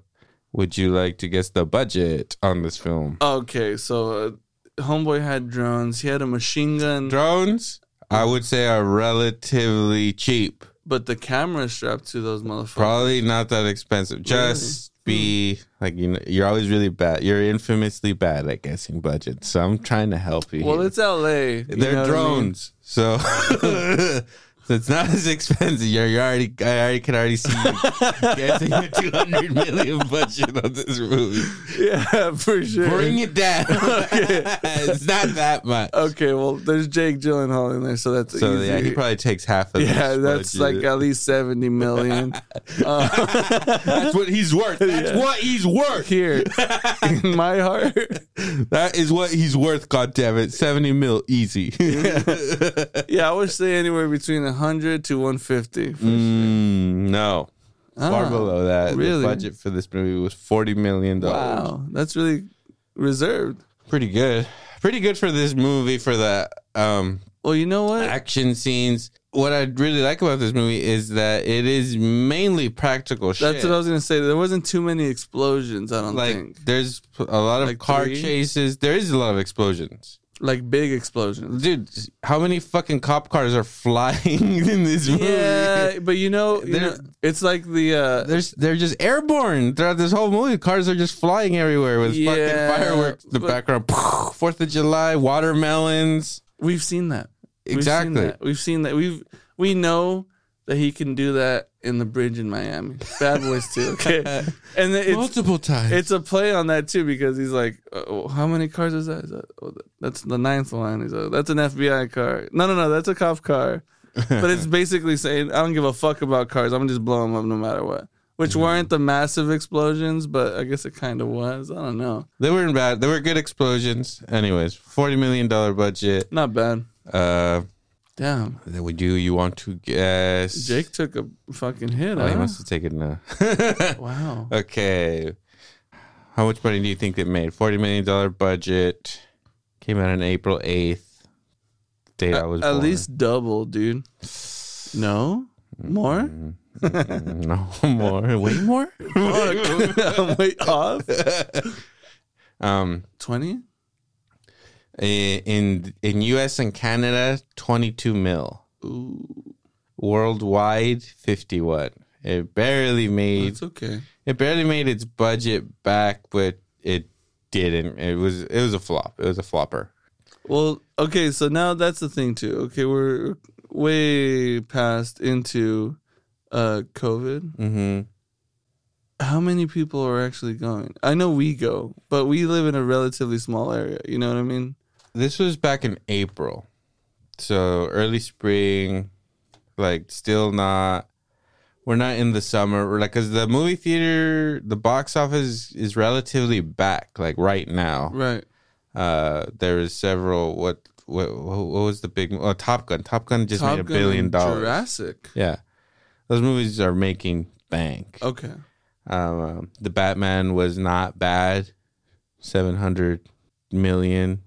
would you like to guess the budget on this film? Okay, so uh, homeboy had drones. He had a machine gun, Drones, I would say, are relatively cheap. but the camera strapped to those motherfuckers. Probably not that expensive. Just be like you know, you're always really bad. You're infamously bad at guessing budgets. So I'm trying to help you. Well, here. it's L.A. They're what I mean? drones, so so it's not as expensive. You're, you're already, I already can already see you getting a 200 million budget on this movie. Yeah, for sure. Bring it down. it's not that much. Okay, well, there's Jake Gyllenhaal in there, so that's So easy. yeah, he probably takes half of. yeah, that's budget. like at least seventy million. Uh, that's what he's worth. That's Yeah. what he's worth. Here, in my heart, That is what he's worth. God damn it, seventy mil easy. yeah, I would say anywhere between hundred to one fifty. Mm, no, far Ah, below that. really? The budget for this movie was forty million dollars. Wow, that's really reserved. Pretty good. Pretty good for this movie for the um, Well, you know what? action scenes. What I really like about this movie is that it is mainly practical shit. That's what I was gonna say. There wasn't too many explosions. I don't like. think There's a lot of Like car three? chases. There is a lot of explosions. Like big explosions. Dude, how many fucking cop cars are flying in this movie? Yeah, but you know, you know, it's like the uh, There's, they're just airborne throughout this whole movie. Cars are just flying everywhere with Yeah, fucking fireworks in the background. Fourth of July, watermelons. we've seen that. We've Exactly. seen that. We've seen that. We've we know that he can do that in the bridge in Miami. Bad Boys too. Okay, and it's Multiple times. it's a play on that too because he's like, oh, how many cars is that? Is that oh, that's the ninth one. He's like, that's an FBI car. No, no, no, that's a cop car. But it's basically saying, I don't give a fuck about cars. I'm gonna just blow them up no matter what. Which weren't the massive explosions, but I guess it kind of was. I don't know. They weren't bad. They were good explosions. Anyways, forty million dollar budget. Not bad. Uh, Damn. then we do. You want to guess? Jake took a fucking hit. Oh, he must have taken a. Wow. okay. How much money do you think it made? Forty million dollar budget. Came out on April eighth. Date I was At born. least double, dude. No? More? no more. Way more. Fuck. Wait, off? Um, 20? In in U.S. and Canada, twenty two mil. Ooh, Worldwide, fifty one. It barely made. that's okay. It barely made its budget back, but it didn't. It was it was a flop. It was a flopper. Well, okay, so now that's the thing, too. Okay, we're way past into uh COVID. hmm How many people are actually going? I know we go, but we live in a relatively small area. You know what I mean? This was back in April, so early spring. Like, still not. We're not in the summer. We're like, cause the movie theater, the box office is relatively back. Like right now, Right. uh, there is several. What what what was the big? Oh, Top Gun. Top Gun just Top made a Gun billion dollars. Jurassic. Yeah, those movies are making bank. Okay. Um, the Batman was not bad. Seven hundred million.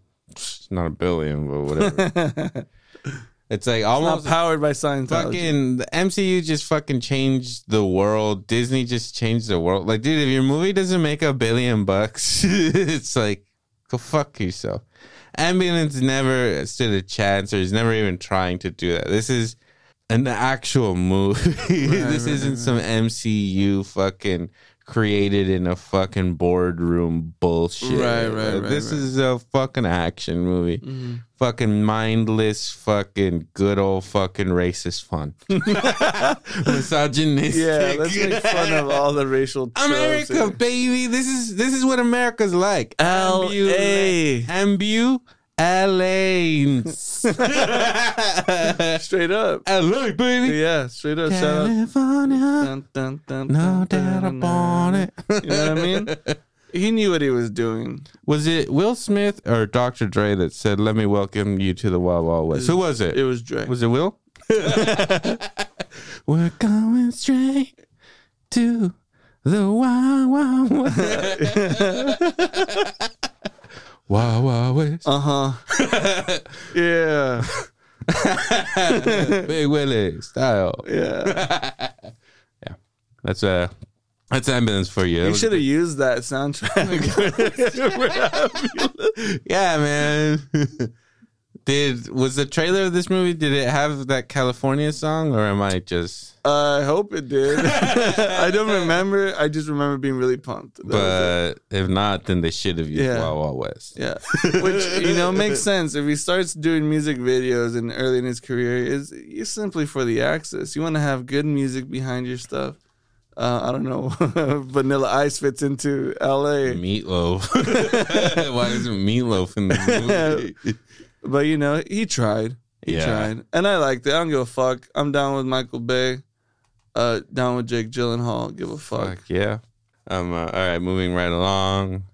Not a billion, but whatever. it's like Not almost powered by Scientology. fucking the MCU just fucking changed the world. Disney just changed the world. Like, dude, if your movie doesn't make a billion bucks, it's like go fuck yourself. Ambulance never stood a chance, or is never even trying to do that. This is an actual movie. this right, isn't some MCU fucking created in a fucking boardroom bullshit. Right, right, right, This right. is a fucking action movie. Mhm. Fucking mindless, fucking good old fucking racist fun. Misogynistic. Yeah, let's make fun of all the racial America, here. baby. This is this is what America's like. L.A.. Ambu LA. Straight up. LA, baby. Yeah, straight up. California. Dun, dun, dun, No doubt about it. You know what I mean? He knew what he was doing. Was it Will Smith or Dr. Dre that said, "Let me welcome you to the Wild Wild West"? Who was it? It was Dre. Was it Will? We're going straight to the Wild Wild West. West. Uh huh. yeah. Big Willie style. Yeah. Yeah. That's a that's ambulance for you. You should have used that soundtrack. yeah, man. Did was the trailer of this movie? Did it have that California song, or am I just? I hope it did. I don't remember. I just remember being really pumped. That. But if not, then they should have used Yeah. Wild Wild West. Yeah, which you know makes sense. If he starts doing music videos and early in his career, is it's simply for the access. You want to have good music behind your stuff. Uh, I don't know. Vanilla Ice fits into L.A., Meatloaf. Why isn't Meatloaf in the movie? But you know he tried. He Yeah. tried, and I liked it. I don't give a fuck. I'm down with Michael Bay. Uh, down with Jake Gyllenhaal. Give a fuck. Fuck yeah. Um. Uh, all right, moving right along.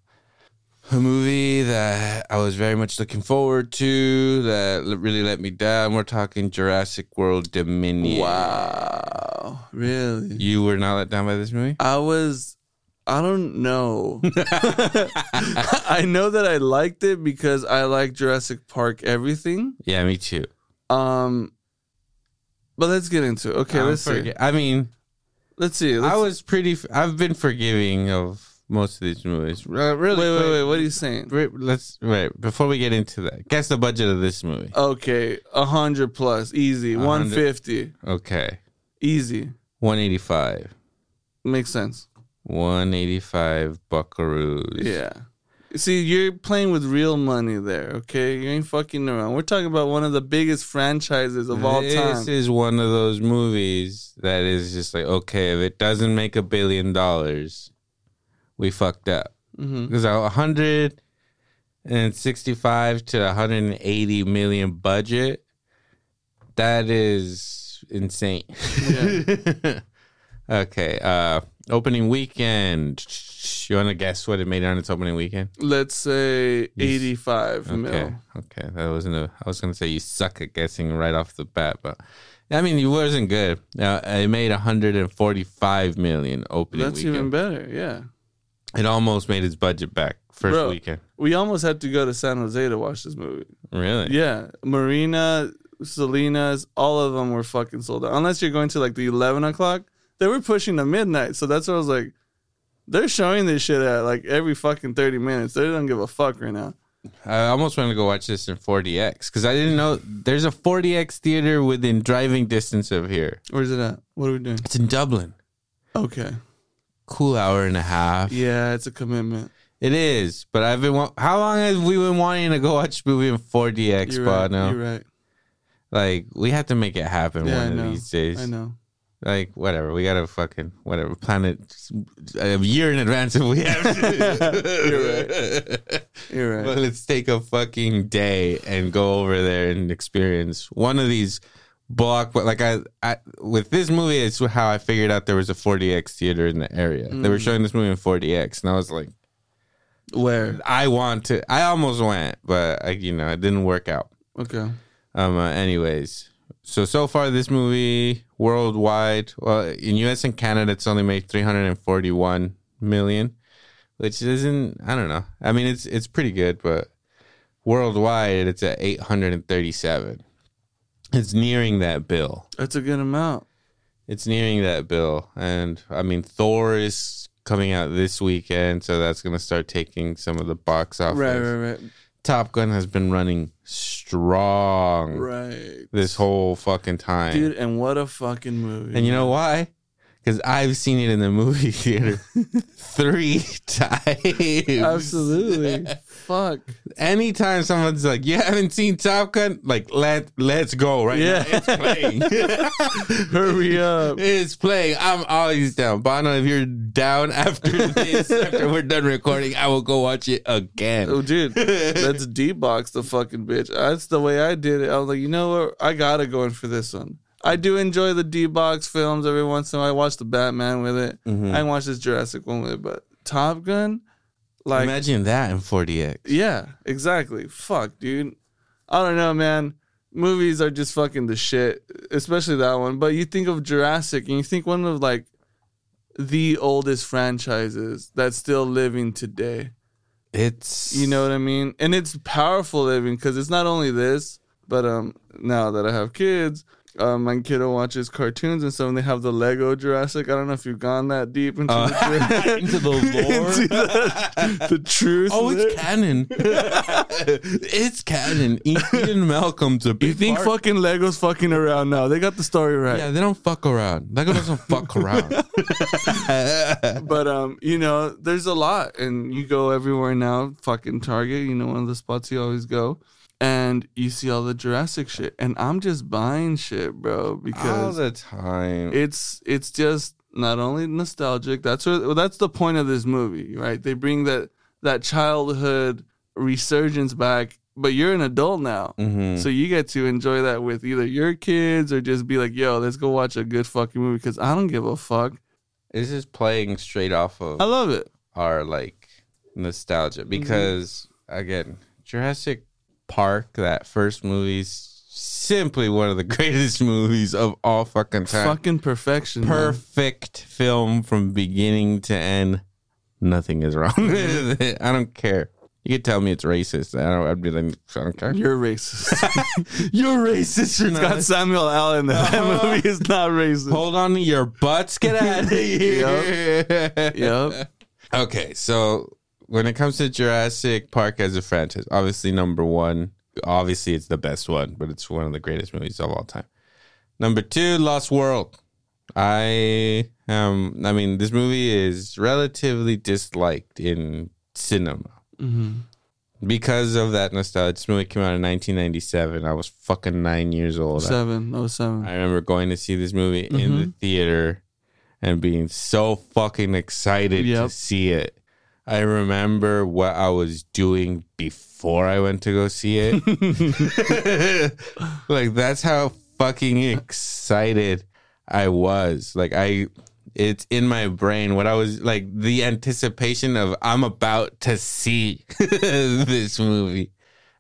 A movie that I was very much looking forward to that really let me down. We're talking Jurassic World Dominion. Wow, really? You were not let down by this movie? I was I don't know. I know that I liked it because I like Jurassic Park everything. Yeah, me too. Um but let's get into it. Okay, I'm let's see. I mean, Let's see. Let's, I was pretty. f- I've been forgiving of most of these movies. Uh, really, wait, wait, wait. What are you saying? Wait, Let's wait before we get into that. Guess the budget of this movie. Okay, a hundred plus, easy. One fifty, Okay, easy. one eighty five. Makes sense. One eighty five buckaroos. Yeah. See, you're playing with real money there. Okay, you ain't fucking around. We're talking about one of the biggest franchises of all this time. This is one of those movies that is just like okay, if it doesn't make a billion dollars, we fucked up. Because and sixty-five to one hundred and eighty million budget, that is insane. okay, uh, opening weekend. You want to guess what it made on its opening weekend? Let's say eighty-five Okay, mil. okay, that wasn't a. I was gonna say you suck at guessing right off the bat, but I mean, it wasn't good. Uh, it made one hundred and forty-five million opening That's weekend. even better. Yeah. It almost made its budget back first Bro. weekend. We almost had to go to San Jose to watch this movie. Really? Yeah. Marina, Salinas, all of them were fucking sold out. Unless you're going to like the 11 o'clock. They were pushing to midnight. So that's what I was like, they're showing this shit at like every fucking 30 minutes. They don't give a fuck right now. I almost wanted to go watch this in 4DX because I didn't know there's a 4DX theater within driving distance of here. Where's it at? What are we doing? It's in Dublin. Okay. Cool hour and a half. Yeah, it's a commitment. It is, but I've been. wa- How long have we been wanting to go watch a movie in 4DX, You're bro? right. now? You're right. Like we have to make it happen Yeah, one of these days. I know. Like whatever, we gotta fucking whatever plan it a year in advance if we have to. You're You're right. But let's take a fucking day and go over there and experience one of these block. But like I, I, with this movie, it's how I figured out there was a 4DX theater in the area. They were Mm. showing this movie in 4DX, and I was like, Where? I want to. I almost went, but I, you know, it didn't work out. Okay. Um. Uh, anyways, so so far this movie worldwide, well, in U.S. and Canada, it's only made 341 million, which isn't. I don't know. I mean, it's it's pretty good, but worldwide, it's at 837. It's nearing that bill. That's a good amount. It's nearing that bill, and I mean, Thor is coming out this weekend, so that's gonna start taking some of the box office. Right, right, right. Top Gun has been running strong Right. this whole fucking time. Dude, and what a fucking movie. and you know why? Because I've seen it in the movie theater three times. Absolutely. Fuck. Anytime someone's like, "You haven't seen Top Gun," like let let's go right Yeah. now. It's playing. Hurry up. it's playing. I'm always down. Bono, if you're down after this, after we're done recording, I will go watch it again. Oh, dude, let's D-box the fucking bitch. That's the way I did it. I was like, you know what? I gotta go in for this one. I do enjoy the D-box films every once in a while. I watch the Batman with it. Mhm. I watch this Jurassic one with it, but Top Gun, like, Imagine that in 4DX. yeah, exactly. Fuck, dude. I don't know, man. movies are just fucking the shit, especially that one. But you think of Jurassic and you think one of like the oldest franchises that's still living today. It's You know what I mean? And it's powerful living because it's not only this, but um, now that I have kids, um, my kiddo watches cartoons and so and they have the Lego Jurassic. I don't know if you've gone that deep into Uh, the, into the lore. into the, the truth. Oh, there. it's canon. it's canon. Ian Malcolm's a big You think part. fucking Lego's fucking around now? They got the story right. Yeah, they don't fuck around. Lego doesn't fuck around. But um, you know, there's a lot, and you go everywhere now. Fucking Target, you know, one of the spots you always go, and you see all the Jurassic shit, and I'm just buying shit, bro, because All the time. it's it's just not only nostalgic. That's what well, that's the point of this movie, right? They bring that that childhood resurgence back, but you're an adult now. Mhm. So you get to enjoy that with either your kids or just be like, "Yo, let's go watch a good fucking movie." Because I don't give a fuck. This is playing straight off of I love it. our like nostalgia because again, Jurassic Park, that first movie's simply one of the greatest movies of all fucking time. Fucking perfection. man. Perfect film from beginning to end. Nothing is wrong with it. I don't care. You could tell me it's racist. I don't. I'd be like, I don't care. You're racist. You're racist or it's got Samuel L. in there. That uh-huh. movie is not racist. Hold on to your butts. Get out of here. Yep. Okay, so when it comes to Jurassic Park as a franchise, obviously number one, obviously it's the best one, but it's one of the greatest movies of all time. Number two, Lost World. I um, I mean, this movie is relatively disliked in cinema hmm because of that nostalgia. This movie came out in 1997. I was fucking nine years old. Seven. Oh, seven. I remember going to see this movie in the Mm-hmm. theater and being so fucking excited to see it. I remember what I was doing before I went to go see it. like that's how fucking excited I was. Like I it's in my brain what I was like the anticipation of I'm about to see this movie.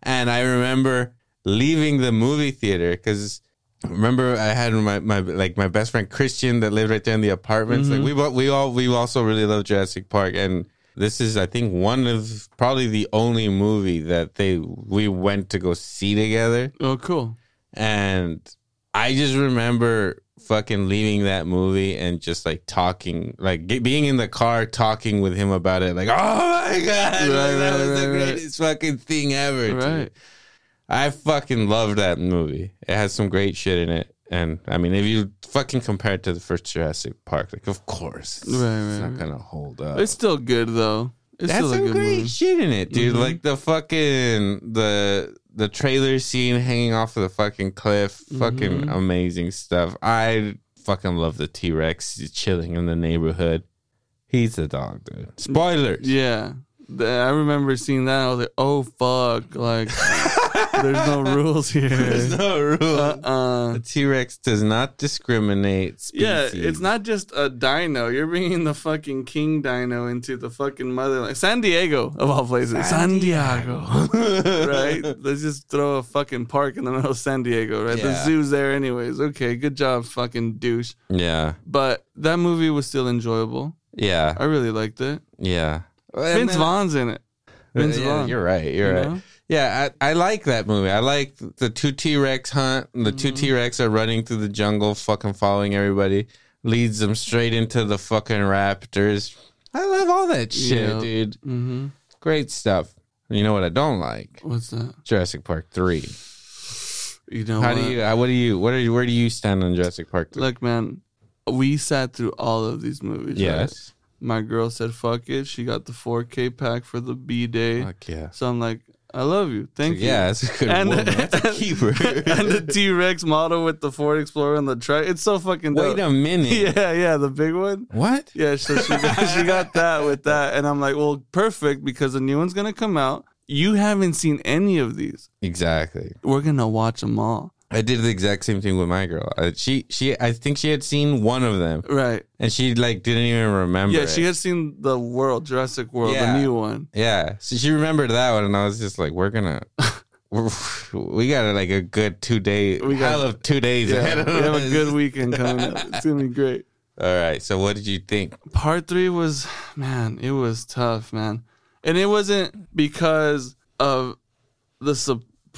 And I remember leaving the movie theater cuz remember I had my, my like my best friend Christian that lived right there in the apartments. Like mm-hmm. we we all we also really love Jurassic Park and this is I think one of probably the only movie that they we went to go see together Oh, cool. and I just remember fucking leaving that movie and just like talking, like get, being in the car talking with him about it. Like, oh my god, Right, that right, was the right, right. greatest fucking thing ever. dude. Right. I fucking love that movie. It has some great shit in it. And I mean, if you fucking compare it to the first Jurassic Park, like, of course, it's, Right, it's not right. gonna hold up. It's still good though. It's That's still a some good great movie. shit in it, dude. Mhm. Like the fucking the the trailer scene hanging off of the fucking cliff, fucking Mhm. amazing stuff. I fucking love the T Rex chilling in the neighborhood. He's a dog, dude. Spoilers. Yeah. I remember seeing that. I was like, oh fuck! Like, there's no rules here. There's no rule. Uh-uh. The T Rex does not discriminate. Species. Yeah, it's not just a dino. You're bringing the fucking king dino into the fucking motherland. San Diego, of all places. San, Diego. right? Let's just throw a fucking park in the middle of San Diego, right? The zoo's there anyways. Okay, good job, fucking douche. Yeah, But that movie was still enjoyable. yeah, I really liked it. yeah. Vince Vaughn's in it. Vince yeah, Vaughn. You're right. You're You right. know? Yeah, I, I like that movie. I like the two T Rex hunt. The two Mm-hmm. T Rex are running through the jungle, fucking following everybody. Leads them straight into the fucking raptors. I love all that shit, Yeah. dude. Mm-hmm. Great stuff. You know what I don't like? What's that? Jurassic Park three. You know How what? do you? uh, What do you? What are you? Where do you stand on Jurassic Park? 3? Look, man, we sat through all of these movies. right? yes. My girl said, fuck it. She got the 4K pack for the B day. Fuck yeah. So I'm like, I love you. Thank you. Yeah, that's a good And, woman. That's a keeper. and the T Rex model with the Ford Explorer and the truck. It's so fucking dope. Wait a minute. Yeah, yeah, the big one. What? Yeah, so she got, she got that with that. And I'm like, well, perfect because the new one's going to come out. You haven't seen any of these. Exactly. We're going to watch them all. I did the exact same thing with my girl. Uh, she, she, I think she had seen one of them, Right. and she like didn't even remember. Yeah, it. she had seen the world, Jurassic World, Yeah. the new one. Yeah, so she remembered that one, and I was just like, "We're gonna, we got like a good two day. We got- hell of two days Yeah, ahead of we have us. a good weekend coming up. It's gonna be great. All right. So, what did you think? Part three was, man, it was tough, man, and it wasn't because of the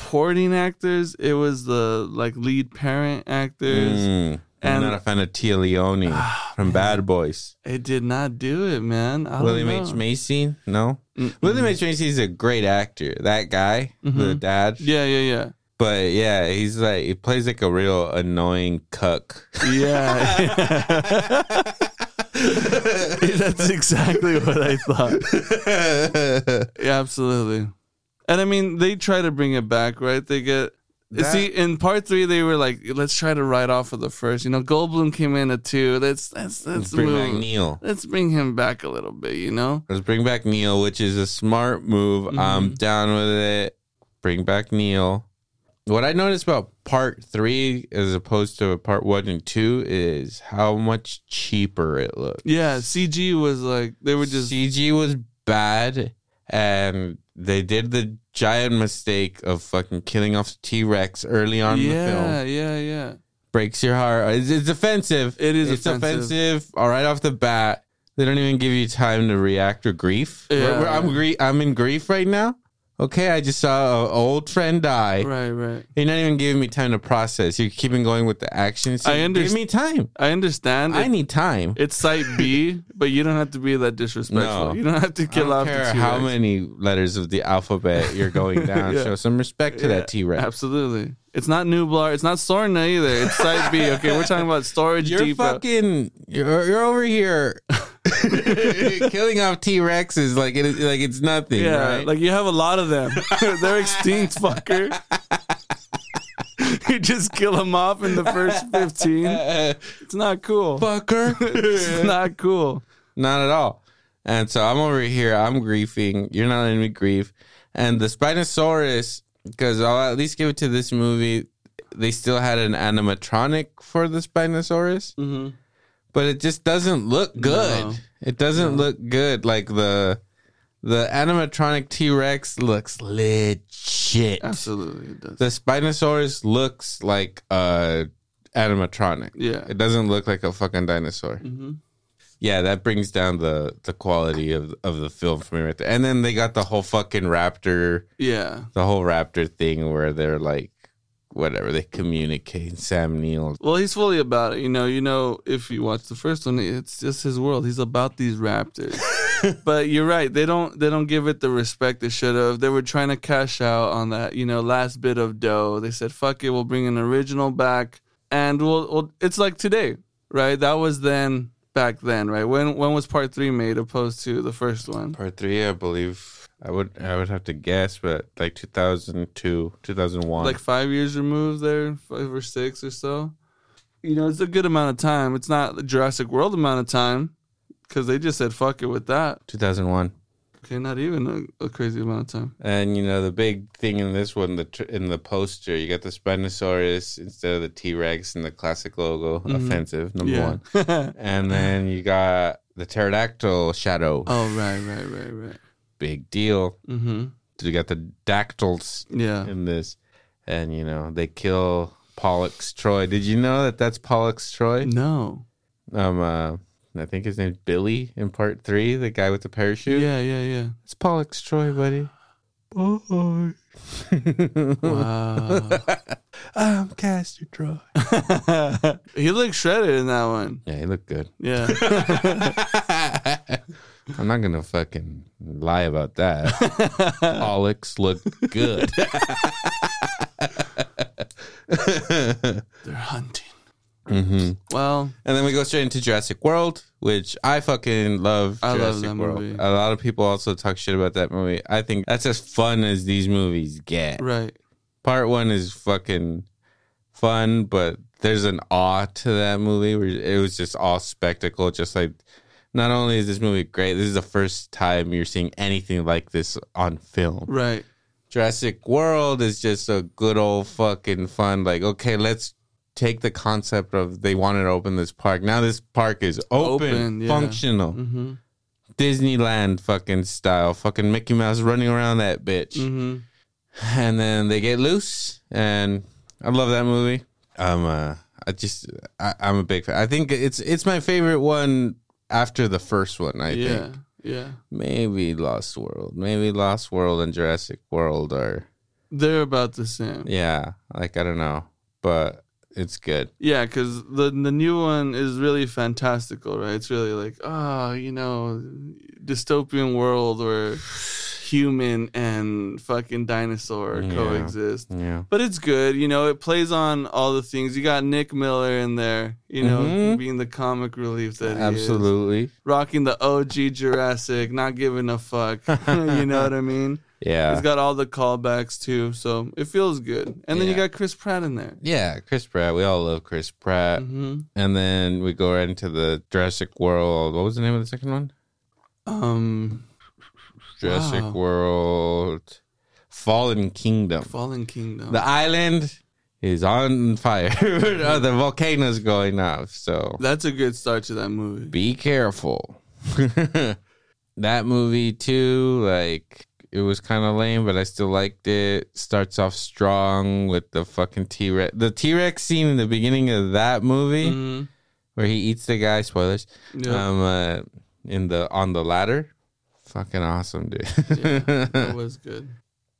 supporting actors. It was the like lead parent actors. Mm, I'm and- not a fan of Téa Leoni from Bad Boys. It did not do it, man. I William H. Macy, no. Mm-mm. William H Macy is a great actor. That guy, the Mhm. dad. Yeah, yeah, yeah. But yeah, he's like he plays like a real annoying cuck. Yeah. That's exactly what I thought. Yeah, absolutely. And I mean, they try to bring it back, right? They get. That- See, in part three, they were like, "Let's try to write off of the first. You know, Goldblum came in at two. Let's let's let's, Let's bring back Neill. Let's bring him back a little bit. You know, Let's bring back Neill, which is a smart move. I'm Mhm. down with it. Bring back Neill. What I noticed about part three as opposed to part one and two is how much cheaper it looked. yeah. CG was like they were just CG was bad, and they did the giant mistake of fucking killing off T Rex early on in the film. yeah, yeah, yeah. Breaks your heart. It's, it's offensive. It is It's offensive. offensive. All right off the bat. They don't even give you time to react or grief. Yeah. We're- we're- I'm grie- I'm in grief right now. Okay, I just saw an old friend die. Right, right. You're not even giving me time to process. You're keeping going with the action. So I Give me time. I understand. I it- need time. It's site B, but you don't have to be that disrespectful. No. You don't have to I kill don't off care the T-Rex. how many letters of the alphabet you're going down. Yeah. Show some respect to Yeah, that T Rex. Absolutely. It's not Nublar. It's not Sorna either. It's site B. Okay, we're talking about storage You're depot. fucking. You're, you're over here killing off T Rexes like it, like it's nothing. yeah, right? like you have a lot of them. They're extinct, fucker. you just kill them off in the first 15. It's not cool. fucker. It's not cool. Not at all. And so I'm over here. I'm grieving. You're not letting me grief. And the Spinosaurus, because I'll at least give it to this movie. They still had an animatronic for the Spinosaurus, Mm-hmm. But it just doesn't look good. No. It doesn't look good. Like the the animatronic T Rex looks legit. Absolutely, it does. The Spinosaurus looks like a animatronic. yeah. It doesn't look like a fucking dinosaur. hmm Yeah, that brings down the the quality of of the film for me right there. And then they got the whole fucking raptor, Yeah. the whole raptor thing where they're like, whatever they communicate. Sam Neill, Well, he's fully about it. You know, you know, if you watch the first one, it's just his world. He's about these raptors. but you're right. They don't they don't give it the respect they should have. They were trying to cash out on that, you know, last bit of dough. They said, "Fuck it, we'll bring an original back." And we'll, we'll it's like today, right? That was then back then, right? When when was part 3 made opposed to the first one? part three, I believe. I would I would have to guess, but like 2002, 2001. Like 5 years removed there, 5 or 6 or so. You know, it's a good amount of time. It's not the Jurassic World amount of time cuz they just said fuck it with that. 2001. Okay, not even a, a crazy amount of time. And you know the big thing in this one, the tr- in the poster, you got the Spinosaurus instead of the T Rex and the classic logo, Mhm. offensive number Yeah. one. And then you got the pterodactyl shadow, oh, right, right, right, right. Big deal. Mm-hmm. You got the dactyls Yeah. in this, and you know they kill Pollux Troy. Did you know that that's Pollux Troy? No. Um, uh, I think his name's Billy in part three, the guy with the parachute. Yeah, yeah, yeah. It's Pollux Troy, buddy. Bye. Wow. I'm Castor Troy. he looked shredded in that one. Yeah, he looked good. Yeah. I'm not gonna fucking lie about that. Pollux looked good. They're hunting. hmm Well, And then we go straight into Jurassic World, which I fucking love. I love Jurassic that World. movie. A lot of people also talk shit about that movie. I think that's as fun as these movies get. right. Part one is fucking fun, but there's an awe to that movie where it was just all spectacle. Just like, not only is this movie great, this is the first time you're seeing anything like this on film. Right. Jurassic World is just a good old fucking fun. Like, okay, let's take the concept of they wanted to open this park. Now this park is open, Open, yeah. functional, Mm-hmm. Disneyland fucking style. Fucking Mickey Mouse running around that bitch. Mm-hmm. and then they get loose, and I love that movie. Um, uh, I just I, I'm a big fan. I think it's it's my favorite one after the first one. I yeah, think yeah. Yeah. Maybe Lost World, maybe Lost World and Jurassic World are They're about the same. yeah, like I don't know, but it's good. Yeah, because the the new one is really fantastical, right? It's really like, ah, you know, dystopian world where human and fucking dinosaur Yeah. coexist. Yeah. But it's good, you know. It plays on all the things. You got Nick Miller in there, you know, Mhm. being the comic relief that he is. Absolutely. rocking the OG Jurassic, not giving a fuck. you know what I mean? Yeah. He's got all the callbacks too, so it feels good. And then you got Chris Pratt in there. yeah, Chris Pratt. We all love Chris Pratt. hmm And then we go right into the Jurassic World. What was the name of the second one? Um, Jurassic Wow. World Fallen Kingdom. Fallen Kingdom. The island is on fire. The volcano's going off. So That's a good start to that movie. be careful. that movie too, like it was kind of lame, but I still liked it. Starts off strong with the fucking T Rex. The T Rex scene in the beginning of that movie Mhm. where he eats the guy. Spoilers. Yeah, Um, uh, in the on the ladder, fucking awesome, dude. yeah, that was good.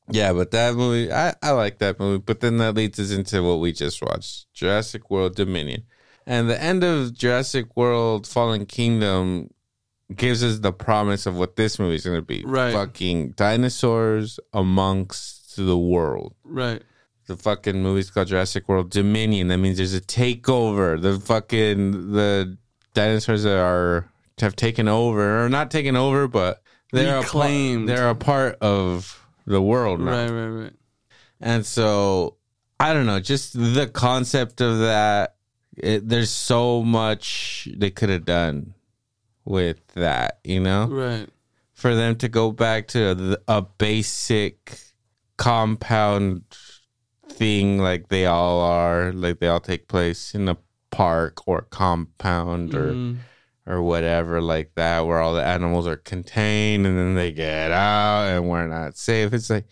Yeah, but that movie, I, I like that movie. But then that leads us into what we just watched Jurassic World Dominion. And the end of Jurassic World Fallen Kingdom gives us the promise of what this movie is going to be. Right. Fucking dinosaurs amongst the world. Right. The fucking movie's called Jurassic World Dominion. That means there's a takeover. The fucking, the dinosaurs that are, have taken over, or not taken over, but they're a, part, they're a part of the world now. Right. Right. Right. And so I don't know, just the concept of that. It, there's so much they could have done with that, you know, Right. for them to go back to a, a basic compound thing like they all are, like they all take place in a park or compound or Mhm. Or whatever like that where all the animals are contained and then they get out and we're not safe it's like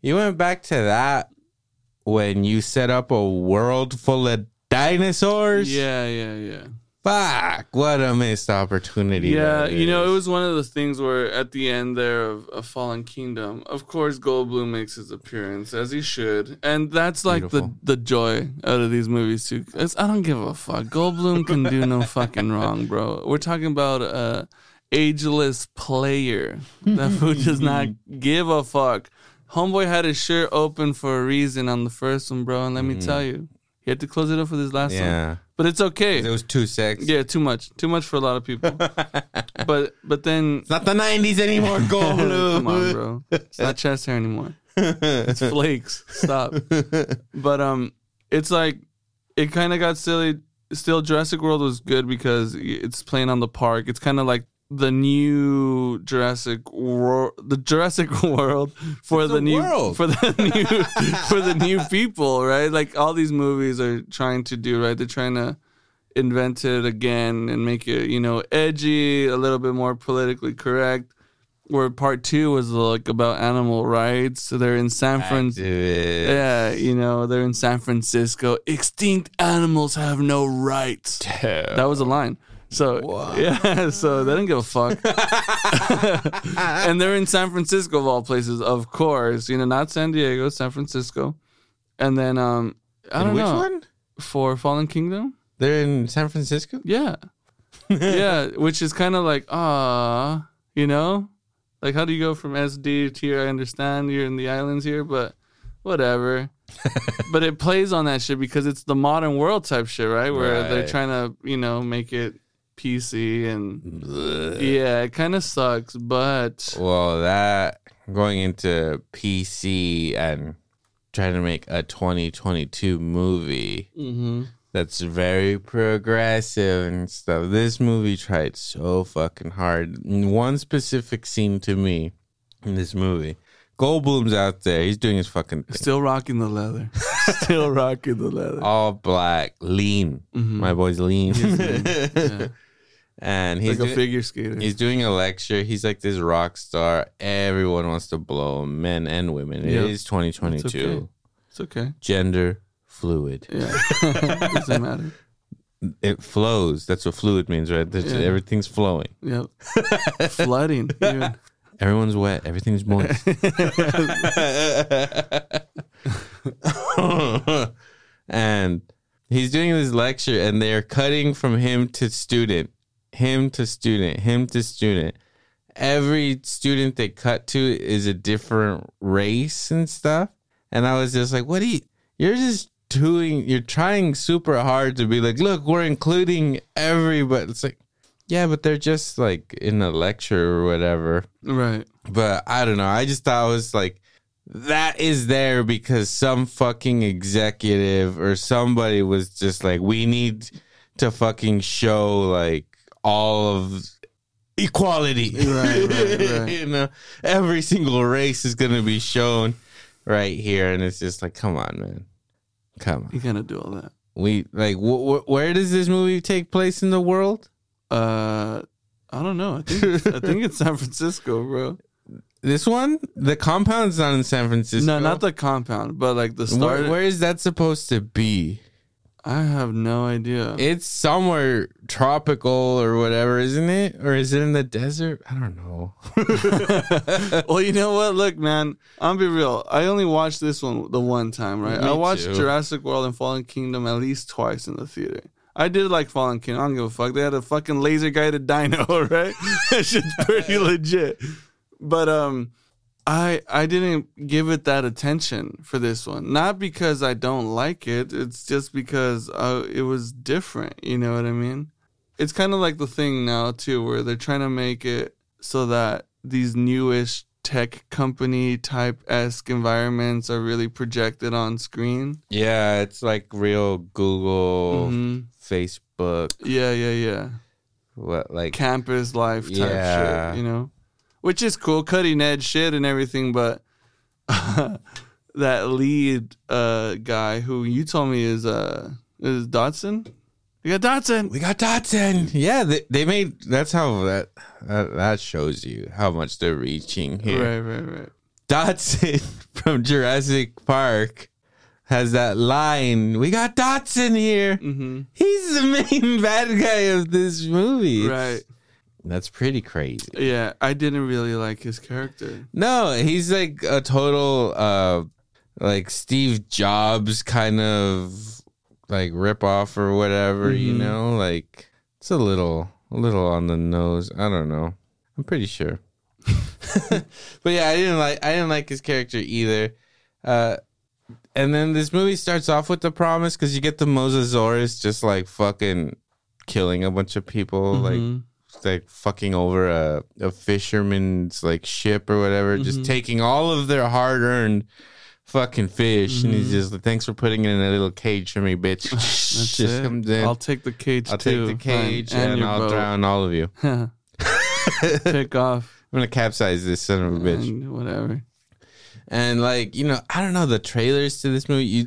you went back to that when you set up a world full of dinosaurs Yeah. Yeah. Yeah. Fuck what a missed opportunity Yeah, you know, it was one of the things where at the end there of, of Fallen Kingdom, of course, Goldblum makes his appearance as he should, and that's like Beautiful. the the joy out of these movies too. 'Cause I don't give a fuck. Goldblum can do no fucking wrong, bro. We're talking about a ageless player. That fool does not give a fuck. Homeboy had his shirt open for a reason on the first one, bro, and let me tell mm. you, he had to close it up with his last yeah But it's okay. it was too sexy Yeah, too much, too much for a lot of people. but but then, it's not the 90s anymore Goldblum come on, bro, it's not chest hair anymore. It's flakes. Stop. But um, it's like it kind of got silly. Still, Jurassic World was good because it's playing on the park. It's kind of like the new Jurassic World, the Jurassic World for It's the new world. for the new for the new people, right? Like all these movies are trying to do, right? They're trying to invent it again and make it, you know, edgy, a little bit more politically correct. Where part two was like about animal rights. So they're in San Francisco. Yeah, you know, they're in San Francisco. Extinct animals have no rights. That was a line. So yeah, so they didn't give a fuck. and they're in San Francisco of all places, of course. You know, not San Diego, San Francisco. And then um I And don't which know. Which one For Fallen Kingdom? they're in San Francisco Yeah. yeah, which is kind of like, ah, you know? Like, how do you go from SD to here? I understand you're in the islands here, but whatever. but it plays on that shit because it's the modern world type shit, right? Where they're trying to, you know, make it PC and yeah, it kind of sucks, but Well, that going into PC and trying to make a 2022 movie Mhm. that's very progressive and stuff. This movie tried so fucking hard. One specific scene to me in this movie, Goldblum's out there. He's doing his fucking thing. still rocking the leather. still rocking the leather. All black, lean. Mhm. My boy's lean. Yeah. And he's like a do- figure skater. he's doing a lecture. He's like this rock star. Everyone wants to blow him, men and women. It is 2022. It's okay. It's okay. Gender fluid. Yeah, doesn't matter. It flows. That's what fluid means, right? That's- Yeah. Everything's flowing. Yep. Flooding. Everyone's wet. Everything's moist. and he's doing this lecture, and they're cutting from him to student, him to student, him to student. Every student they cut to is a different race and stuff. And I was just like, what do you, you're just doing, you're trying super hard to be like, look, we're including everybody. It's like, yeah, but they're just like in a lecture or whatever. Right. But I don't know. I just thought it was like that is there because some fucking executive or somebody was just like, we need to fucking show like all of equality. Right, right, right. you know, every single race is going to be shown right here. And it's just like, come on, man. Come on. You gotta do all that. We like, wh- wh- where does this movie take place in the world? Uh, I don't know. I think I think it's San Francisco, bro. This one? The compound's not in San Francisco. No, not the compound, but like the Where, start. where is that supposed to be? I have no idea. It's somewhere tropical or whatever, isn't it? Or is it in the desert? I don't know. well, you know what? Look, man, I'm be real. I only watched this one the one time, right? Me I watched too. Jurassic World and Fallen Kingdom at least twice in the theater. I did like Fallen Kingdom. I don't give a fuck. They had a fucking laser guided dino, right? that shit's pretty legit. But um, I I didn't give it that attention for this one. Not because I don't like it. It's just because uh, it was different. You know what I mean? It's kind of like the thing now too, where they're trying to make it so that these newish tech company type esque environments are really projected on screen. Yeah, it's like real Google, Mhm. Facebook, Yeah, yeah, yeah. what like Campus life type Yeah. shit, you know? Which is cool, cutting edge shit and everything, but that lead uh guy who you told me is uh is Dodgson? You got Dodgson. we got Dodgson. Yeah, they, they made that's how that, that that shows you how much they're reaching here. Right, right, right. Dodgson from Jurassic Park has that line. We got Dodgson here. Mm-hmm. He's the main bad guy of this movie. Right. That's pretty crazy. Yeah, I didn't really like his character. No, he's like a total uh like Steve Jobs kind of like rip off or whatever, you Mhm. know? Like it's a little a little on the nose. I don't know. I'm pretty sure. but yeah, I didn't like I didn't like his character either. Uh and then this movie starts off with the promise because you get the Mosasaurus just like fucking killing a bunch of people, like Mhm. Like fucking over a, a fisherman's like ship or whatever, just Mhm. taking all of their hard earned fucking fish, and he's Mhm. just like, "Thanks for putting it in a little cage for me, bitch." That's just it. comes in. I'll I'll, take the cage take too. Take the cage Fine. and, your I'll boat. drown all of you. Take off. I'm gonna capsize this son of a bitch. and whatever. And like you know, I don't know the trailers to this movie. You,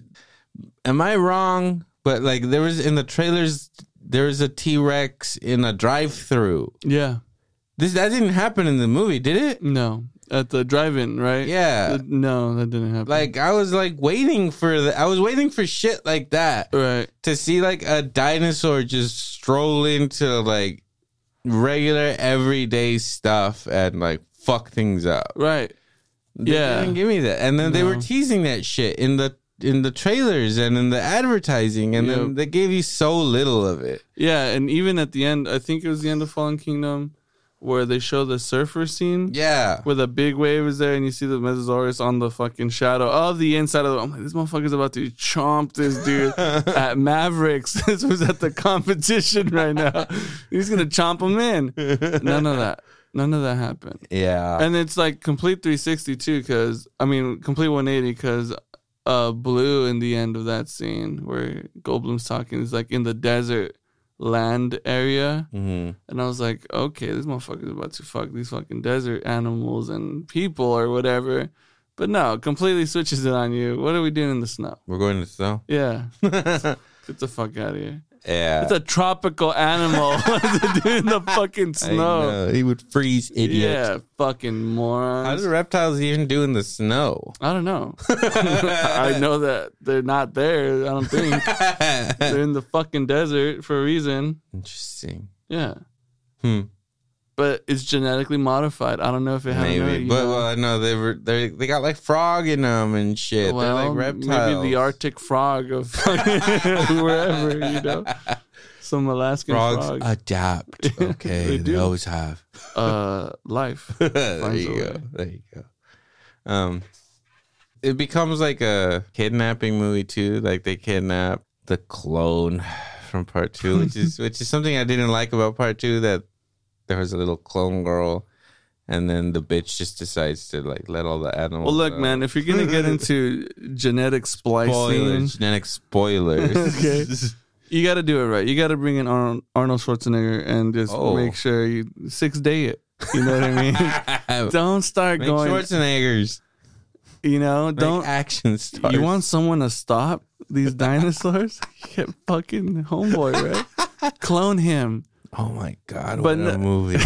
am I wrong? But like there was in the trailers, there was a T Rex in a drive-through. Yeah. This that didn't happen in the movie, did it? No. At the drive-in, right? Yeah. Uh, no, that didn't happen. Like I was like waiting for the, I was waiting for shit like that right. to see like a dinosaur just stroll into like regular everyday stuff and like fuck things up. Right. They Yeah. didn't give me that. And then they were teasing that shit in the in the trailers and in the advertising and then they gave you so little of it. Yeah, and even at the end, I think it was the end of Fallen Kingdom, where they show the surfer scene. Yeah. Where the big wave is there, and you see the Mosasaurus on the fucking shadow of the inside of the. I'm like, this motherfucker's about to chomp this dude at Mavericks. this was at the competition right now. He's gonna chomp him in. None of that. None of that happened. Yeah. And it's like complete 360 too, because I mean, complete 180 because uh, Blue in the end of that scene where Goldblum's talking is like in the desert land area. Mhm. And I was like, okay, this motherfucker's about to fuck these fucking desert animals and people or whatever. But no, completely switches it on you. What are we doing in the snow? We're going to snow. Yeah, get the fuck out of here. Yeah. It's a tropical animal. What's it do in the fucking snow? He would freeze idiot. Yeah, fucking How morons. do reptiles even do in the snow? I don't know. I know that they're not there. I don't think they're in the fucking desert for a reason. Interesting. Yeah, Hmm. But it's genetically modified. I don't know if it has. Maybe, but well, I know they were they they got like frog in them and shit. well, They're like reptiles. maybe the Arctic frog of wherever you know, some Alaskan frogs frog. adapt. Okay, They they, do. always have. uh, life. there you go. way. There you go. Um, it becomes like a kidnapping movie too. Like they kidnap the clone from part two, which is which is something I didn't like about part two. That there was a little clone girl, and then the bitch just decides to like let all the animals. Well, look, out. man, if you're gonna get into genetic splicing, spoilers, genetic spoilers. Okay. you got to do it right. You got to bring in Arnold, Arnold Schwarzenegger and just Oh. make sure you six day it. You know what I mean? don't start Make going. Schwarzeneggers. You know, Make don't. action stars. You want someone to stop these dinosaurs? Get fucking homeboy, right? Clone him. Oh my god! But What a no- movie! if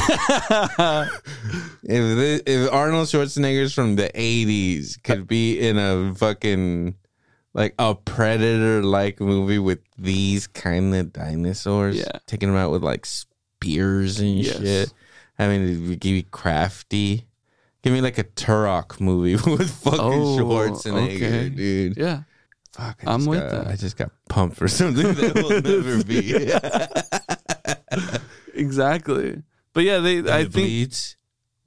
thi- if Arnold Schwarzenegger's from the '80s could be in a fucking like a predator like movie with these kind of dinosaurs, Yeah. taking them out with like spears and Yes. shit. I mean, be- give me crafty. Give me like a Turok movie with fucking Oh, Schwarzenegger, okay. dude. Yeah. Fuck, I I'm just with got, that. I just got pumped for something that will never be. Exactly. But yeah, they. I it think. bleeds,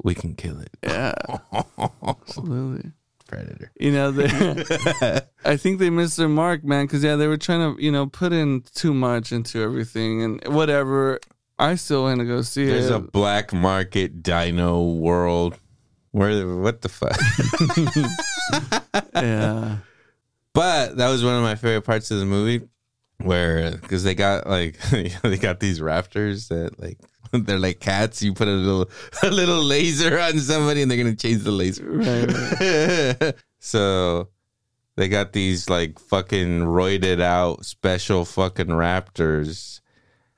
we can kill it. Yeah. Absolutely. Predator. You know, they, I think they missed their mark, man. Because yeah, they were trying to, you know, put in too much into everything and whatever. I still want to go see There's it. a black market dino world. Where what the fuck? yeah. but that was one of my favorite parts of the movie, where because they got like they got these raptors that like they're like cats. You put a little a little laser on somebody, and they're gonna change the laser. Right. right. so they got these like fucking roided out special fucking raptors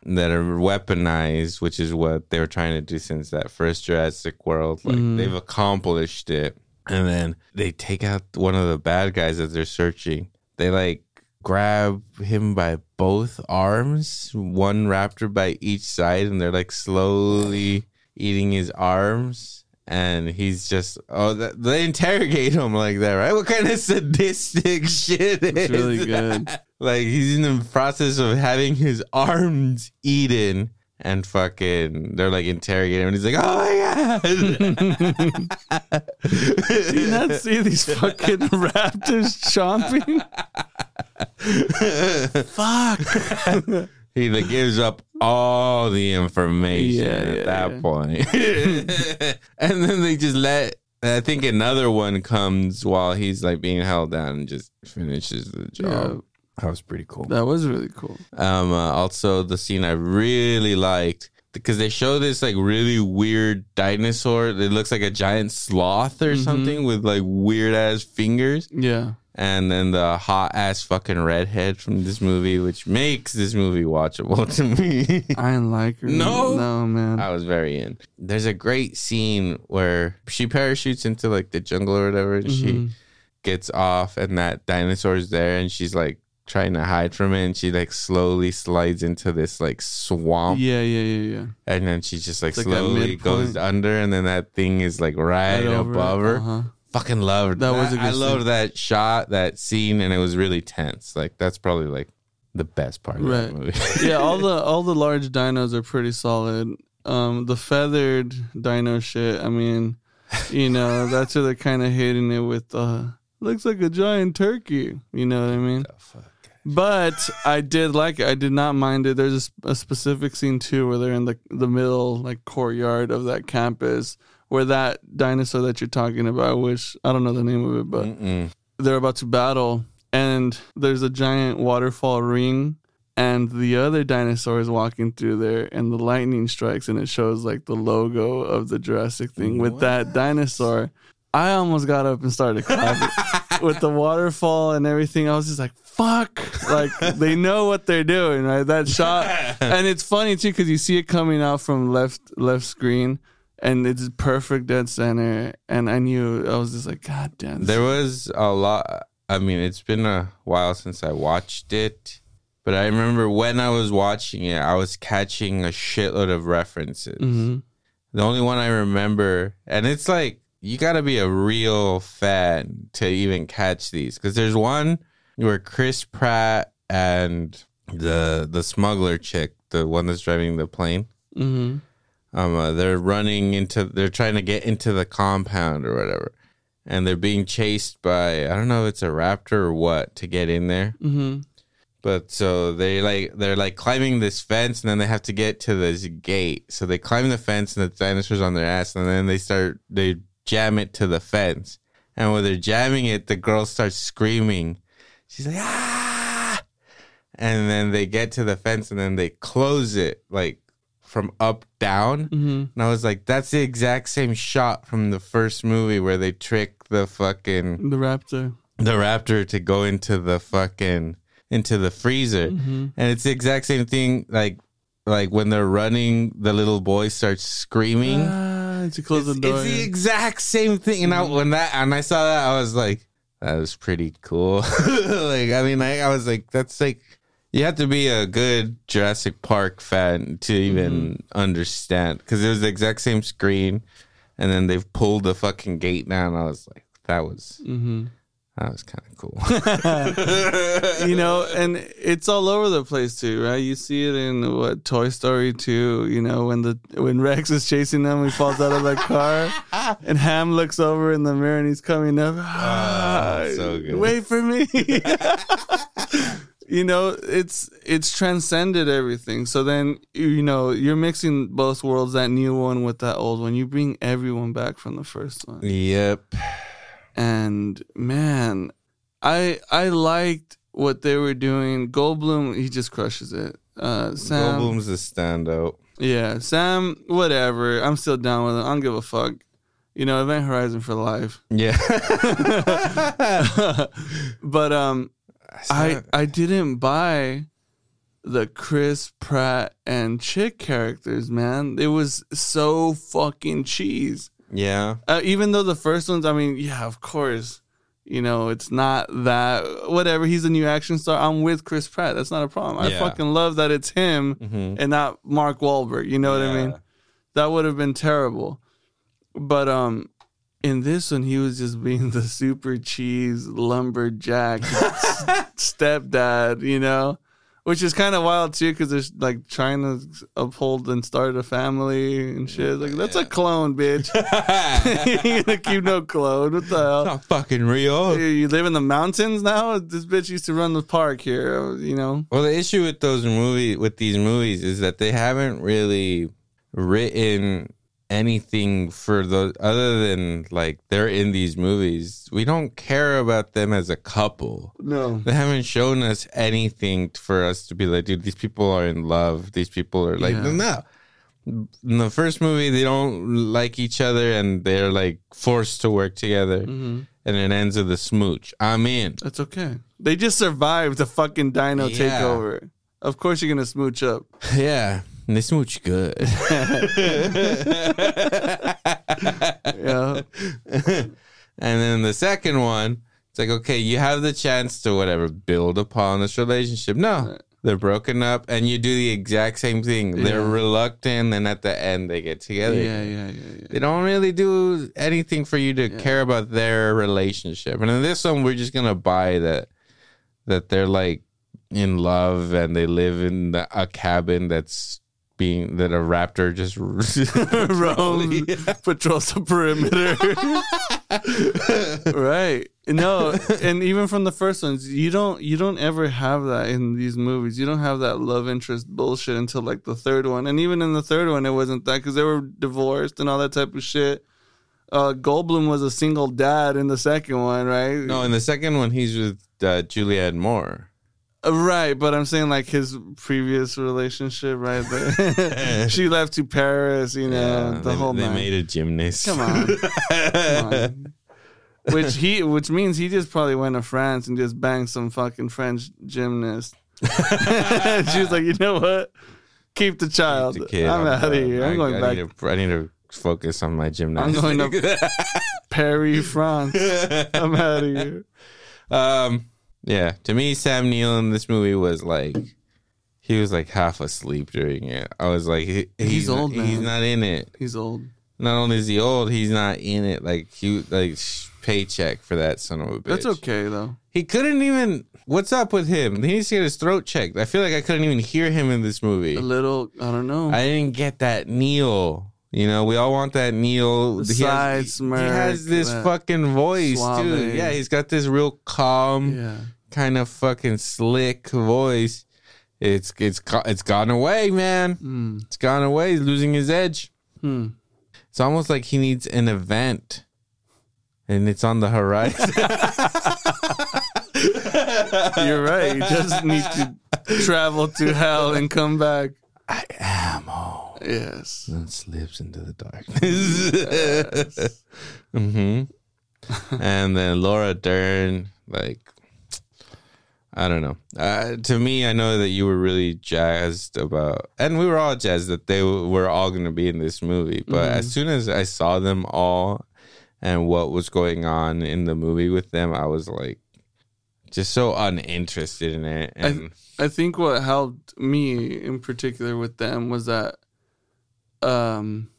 that are weaponized, which is what they were trying to do since that first Jurassic World. Like Mhm. they've accomplished it. And then they take out one of the bad guys that they're searching. They like grab him by both arms, one raptor by each side, and they're like slowly eating his arms. And he's just oh, th- they interrogate him like that, right? What kind of sadistic shit It's is really that? Like he's in the process of having his arms eaten, and fucking they're like interrogating him, and he's like, "Oh my god!" Do you not see these fucking raptors chomping? Fuck. he like gives up all the information Yeah, at yeah, that yeah. point. and then they just let I think another one comes while he's like being held down and just finishes the job. That was pretty cool. That was really cool. Um uh, also the scene I really liked because they show this like really weird dinosaur that looks like a giant sloth or Mhm. something with like weird ass fingers Yeah. and then the hot ass fucking redhead from this movie, which makes this movie watchable to me. I didn't like her. No? No, man. I was very in. There's a great scene where she parachutes into like the jungle or whatever, and she Mhm. gets off, and that dinosaur's there, and she's like trying to hide from it, and she like slowly slides into this like swamp, Yeah, yeah, yeah, yeah. and then she just like slowly goes under, and then that thing is like right, over above it. her. Uh-huh. Fucking loved That that. was a good I love that shot, that scene, and it was really tense. Like that's probably like the best part of Right. movie. yeah, all the all the large dinos are pretty solid. Um, the feathered dino shit. I mean, you know, that's where they're kind of hitting it with. Uh, looks like a giant turkey. You know what I mean? But I did like it. I did not mind it. There's a, a specific scene too where they're in the the middle like courtyard of that campus where that dinosaur that you're talking about, which I don't know the name of it, but Mm-mm. they're about to battle and there's a giant waterfall ring and the other dinosaur is walking through there and the lightning strikes and it shows like the logo of the Jurassic thing with that dinosaur. I almost got up and started clapping with the waterfall and everything. I was just like, fuck. Like they know what they're doing, right? That shot, and it's funny too because you see it coming out from left left screen, and it's perfect dead center. And I knew I was just like, God damn. There was a lot. I mean, it's been a while since I watched it, but I remember when I was watching it, I was catching a shitload of references. Mhm. The only one I remember, and it's like you got to be a real fan to even catch these, because there's one where Chris Pratt and the the smuggler chick, the one that's driving the plane, Mhm. um, uh, they're running into, they're trying to get into the compound or whatever, and they're being chased by, I don't know if it's a raptor or what to get in there. Mhm. But so they like they're like climbing this fence and then they have to get to this gate. So they climb the fence and the dinosaurs on their ass and then they start they jam it to the fence. And when they're jamming it, the girl starts screaming. She's like ah and then they get to the fence and then they close it like from up down. Mhm. And I was like, that's the exact same shot from the first movie where they trick the fucking The raptor. the raptor to go into the fucking into the freezer Mhm. and it's the exact same thing like like when they're running the little boy starts screaming Ah, to close it's, the door. it's the exact same thing and I, when that and i saw that i was like that was pretty cool. Like i mean I, I was like that's like you have to be a good jurassic park fan to even understand because it was the exact same screen and then they've pulled the fucking gate down. I was like that was Mhm. That was kind of cool you know, and it's all over the place too, right? You see it in what Toy Story 2, you know, when the when Rex is chasing them, he falls out of the car, and Ham looks over in the mirror and he's coming up. Ah, so good. Wait for me. you know, it's it's transcended everything. So then you know you're mixing both worlds, that new one with that old one. You bring everyone back from the first one yep and man, I I liked what they were doing. Goldblum, he just crushes it. Uh, Sam, Goldblum's a standout. yeah, Sam, whatever. I'm still down with it. I don't give a fuck. You know, Event Horizon for life. Yeah. but um, I I didn't buy the Chris Pratt and Chick characters, man. It was so fucking cheese. Yeah. Uh, even though the first ones, I mean, yeah, of course, you know, it's not that whatever. He's a new action star. I'm with Chris Pratt. That's not a problem. I fucking love that it's him Mhm. and not Mark Wahlberg. You know what I mean? That would have been terrible. But um, in this one, he was just being the super cheese lumberjack stepdad. You know. Which is kind of wild too, because they're like trying to uphold and start a family and shit. Like that's a clone, bitch. you gonna keep no clone? What the hell? It's Not fucking real. You- You live in the mountains now. This bitch used to run the park here. You know. Well, the issue with those movie with these movies is that they haven't really written anything for those other than like they're in these movies. We don't care about them as a couple. No. They haven't shown us anything for us to be like, dude, these people are in love. These people are like, Yeah. no. In the first movie, they don't like each other and they're like forced to work together. hmm And it ends with a smooch. I'm in. That's okay. They just survived the fucking dino Yeah. takeover. Of course, you're gonna smooch up. Yeah. And they smooch good. Yeah. and then the second one, it's like, okay, you have the chance to whatever build upon this relationship. No, they're broken up, and you do the exact same thing. They're reluctant, and at the end, they get together. Yeah, yeah, yeah, yeah. They don't really do anything for you to care about their relationship. And in this one, we're just gonna buy that that they're like in love and they live in the, a cabin that's being that a raptor just Roam patrols the perimeter. right. No, and even from the first ones, you don't you don't ever have that in these movies. You don't have that love interest bullshit until like the third one. And even in the third one, it wasn't that because they were divorced and all that type of shit. Uh, Goldblum was a single dad in the second one, right? No, in the second one, he's with uh, Julianne Moore. Right, but I'm saying like his previous relationship, right? She left to Paris, you know, the they, whole they nine. made a gymnast. Come on. Come on. which he, which means he just probably went to France and just banged some fucking French gymnast. she was like, you know what? Keep the child. The kid, I'm out of here. I'm going I back Need to, I need to focus on my gymnastics. I'm going to Paris, France. I'm out of here. Um, yeah. To me, Sam Neill in this movie was like, he was like half asleep during it. I was like, he, he's, old, not, He's not in it. He's old. Not only is he old, he's not in it. Like he like sh- paycheck for that son of a bitch. That's okay though. He couldn't even. What's up with him? He needs to get his throat checked. I feel like I couldn't even hear him in this movie. A little, I don't know. I didn't get that Neill. You know, we all want that Neill. He, side has, smirk, he has this fucking voice suave. too. Yeah, he's got this real calm, yeah. Kind of fucking slick voice. It's it's it's gone away, man. Hmm. It's gone away. He's losing his edge. Hmm. It's almost like he needs an event, and it's on the horizon. You're right. You just need to travel to hell and come back. I am all Yes. and slips into the darkness. hmm and then Laura Dern, like, I don't know. Uh, to me, I know that you were really jazzed about, and we were all jazzed that they w- were all going to be in this movie. But as soon as I saw them all and what was going on in the movie with them, I was like, just so uninterested in it. And I think what helped me in particular with them was that um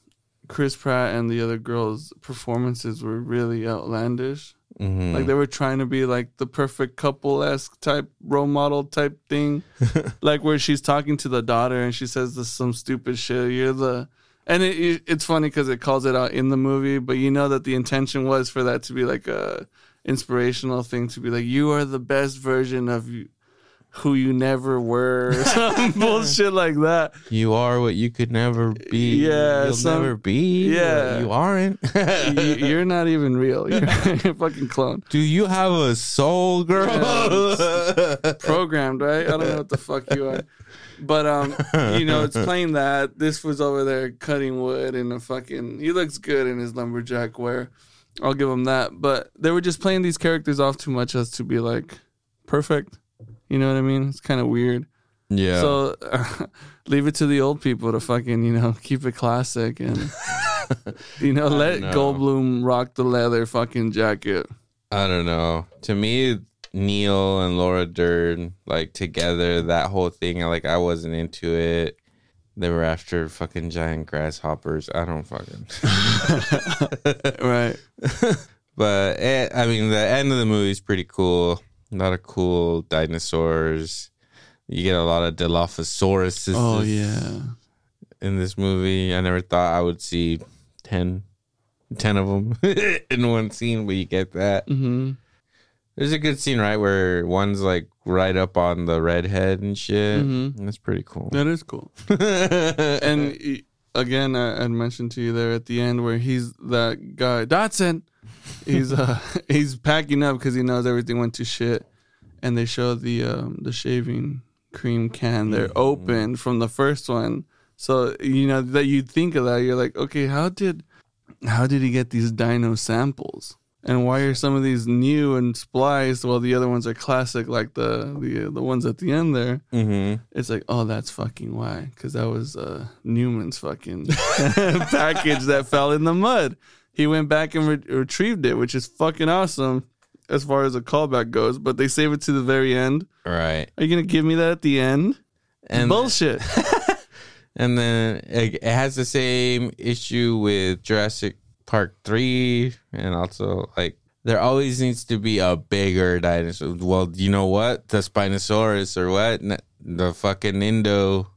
Chris Pratt and the other girls' performances were really outlandish. Mhm. Like they were trying to be like the perfect couple esque type role model type thing. like where she's talking to the daughter and she says this some stupid shit. You're the and it, it- it's funny because it calls it out in the movie, but you know that the intention was for that to be like a inspirational thing to be like you are the best version of you, who you never were, some bullshit like that. You are what you could never be. Yeah, You'll some- never be. yeah. You aren't. You, you're not even real. You're, you're a fucking clone. Do you have a soul, girl? programmed, right? I don't know what the fuck you are. But um, you know, it's playing that. This was over there cutting wood in a fucking he looks good in his lumberjack wear. I'll give him that. But they were just playing these characters off too much as to be like perfect. You know what I mean? It's kind of weird. yeah. So leave it to the old people to fucking, you know, keep it classic and you know, let know. Goldblum rock the leather fucking jacket. I don't know. To me, Neill and Laura Dern, like together, that whole thing, like I wasn't into it. They were after fucking giant grasshoppers. I don't fucking. Right. but eh, I mean, the end of the movie is pretty cool. A lot of cool dinosaurs. You get a lot of Dilophosaurus. Oh yeah. in this movie. I never thought I would see 10, 10 of them in one scene, but you get that. Mm-hmm. There's a good scene, right, where one's like right up on the redhead and shit. Mhm. That's pretty cool. That is cool. and again, I, I mentioned to you there at the end where he's that guy Dodgson. He's uh he's packing up because he knows everything went to shit, and they show the um the shaving cream can they're open from the first one. So you know that you think of that, you're like, okay, how did how did he get these dino samples? And why are some of these new and spliced while the other ones are classic, like the the the ones at the end there? hmm It's like, oh, that's fucking why, because that was uh, Newman's fucking package that fell in the mud. He went back and re- retrieved it, which is fucking awesome as far as a callback goes. But they save it to the very end. Right. Are you gonna give me that at the end? And Bullshit. and then it, it has the same issue with Jurassic Park 3 and also like there always needs to be a bigger dinosaur. Well, you know what? The Spinosaurus or what? The fucking Indo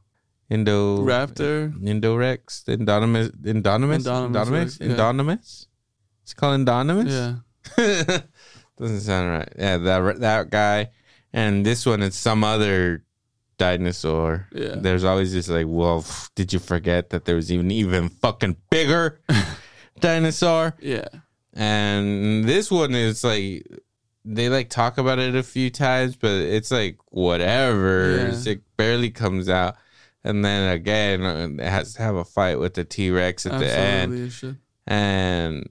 Indo Raptor. Indorex, Indominus, Indominus, Indominus Indominus, Rex, yeah. Indominus. It's called Indominus. Yeah. Doesn't sound right. Yeah, that that guy, and this one is some other dinosaur. Yeah. There's always this like, well, did you forget that there was even even fucking bigger dinosaur? Yeah. And this one is like they like talk about it a few times, but it's like whatever. Yeah. It barely comes out. And then again, it has to have a fight with the T Rex at the end Absolutely. it should. and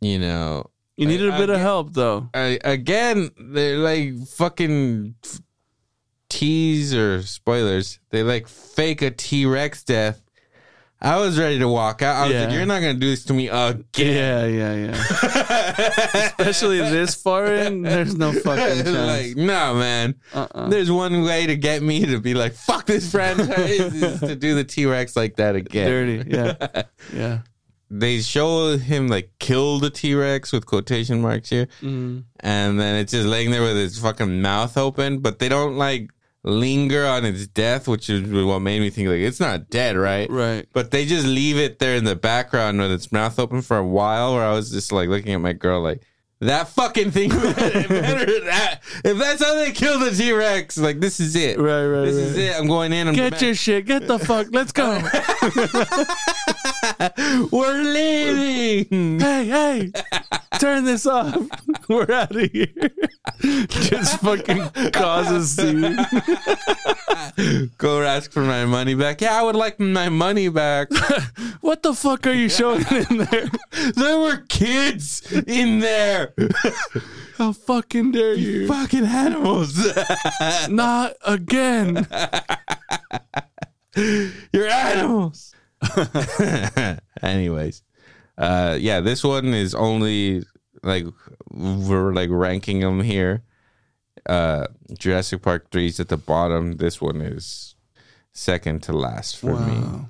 you know You needed a I bit of help though. I, again, they're like fucking f- tease or spoilers. They like fake a T Rex death. I was ready to walk out. I was like, "You're not gonna do this to me again." Yeah, yeah, yeah. Especially this far in, there's no fucking chance. like, no, man. uh-uh. There's one way to get me to be like, "Fuck this franchise," is to do the T Rex like that again. Dirty. Yeah, yeah. They show him like kill the T Rex with quotation marks here. Mm. and then it's just laying there with his fucking mouth open, but they don't like linger on its death, which is what made me think like it's not dead, right? Right. But they just leave it there in the background with its mouth open for a while, where I was just like looking at my girl like. That fucking thing better, that. If that's how they kill the T Rex, like this is it. Right, right, This right. is it. I'm going in. I'm Get your shit. Get the fuck. Let's go. We're leaving. hey, hey. Turn this off. We're out of here. Just fucking causes scene. Go ask for my money back. Yeah, I would like my money back. What the fuck are you showing in there? There were kids in there. How fucking dare you? Fucking animals. Not again. You're animals. Anyways, uh, yeah, this one is only like we're like ranking them here. Uh, Jurassic Park three is at the bottom. This one is second to last for me.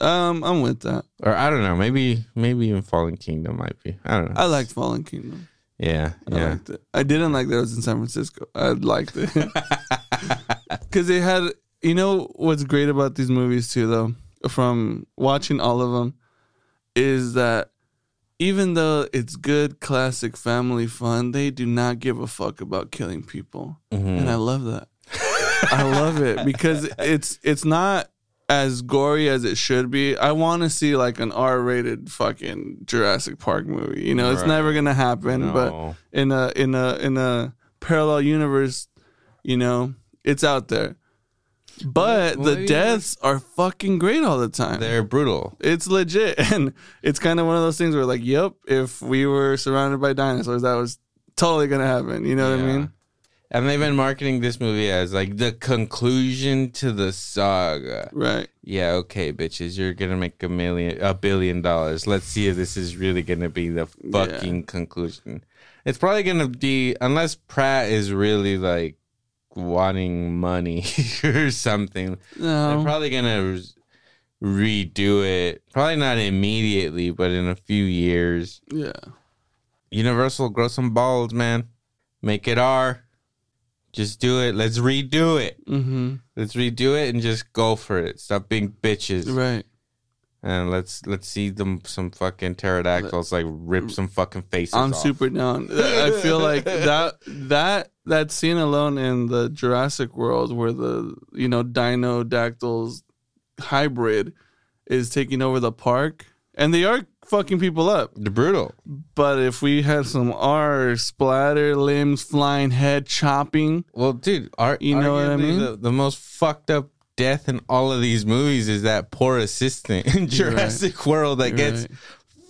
Um, I'm with that. Or I don't know. Maybe maybe even Fallen Kingdom might be. I don't know. I liked Fallen Kingdom. Yeah, I yeah. liked it. I didn't like that it was in San Francisco. I liked it because they had. You know what's great about these movies too, though, from watching all of them, is that even though it's good classic family fun, they do not give a fuck about killing people, Mhm. and I love that. I love it because it's it's not as gory as it should be. I want to see like an R-rated fucking Jurassic Park movie. You know, it's Right. never gonna happen, but in a in a in a parallel universe, you know, it's out there. But Well, the yeah. deaths are fucking great all the time. they're brutal. it's legit, and it's kind of one of those things where, like, yep, if we were surrounded by dinosaurs, that was totally gonna happen. You know what I Yeah. mean? And they've been marketing this movie as like the conclusion to the saga. Right. Yeah, okay, bitches, you're gonna make a million, a billion dollars. Let's see if this is really gonna be the fucking conclusion. It's probably gonna be unless Pratt is really like wanting money or something. They're probably gonna redo it. Probably not immediately, but in a few years. yeah. Universal, grow some balls, man. Make it R. Just do it. Let's redo it. Mm-hmm. Let's redo it and just go for it. Stop being bitches. Right. And let's let's see them some fucking pterodactyls like rip some fucking faces I'm off. super down. I feel like that that that scene alone in the Jurassic World where the you know Dinodactyls hybrid is taking over the park, and they are fucking people up. The brutal. But if we had some R splatter, limbs flying, head chopping, Well, dude, are, You know what I mean? The, the most fucked up death in all of these movies is that poor assistant in Jurassic World that You're gets right.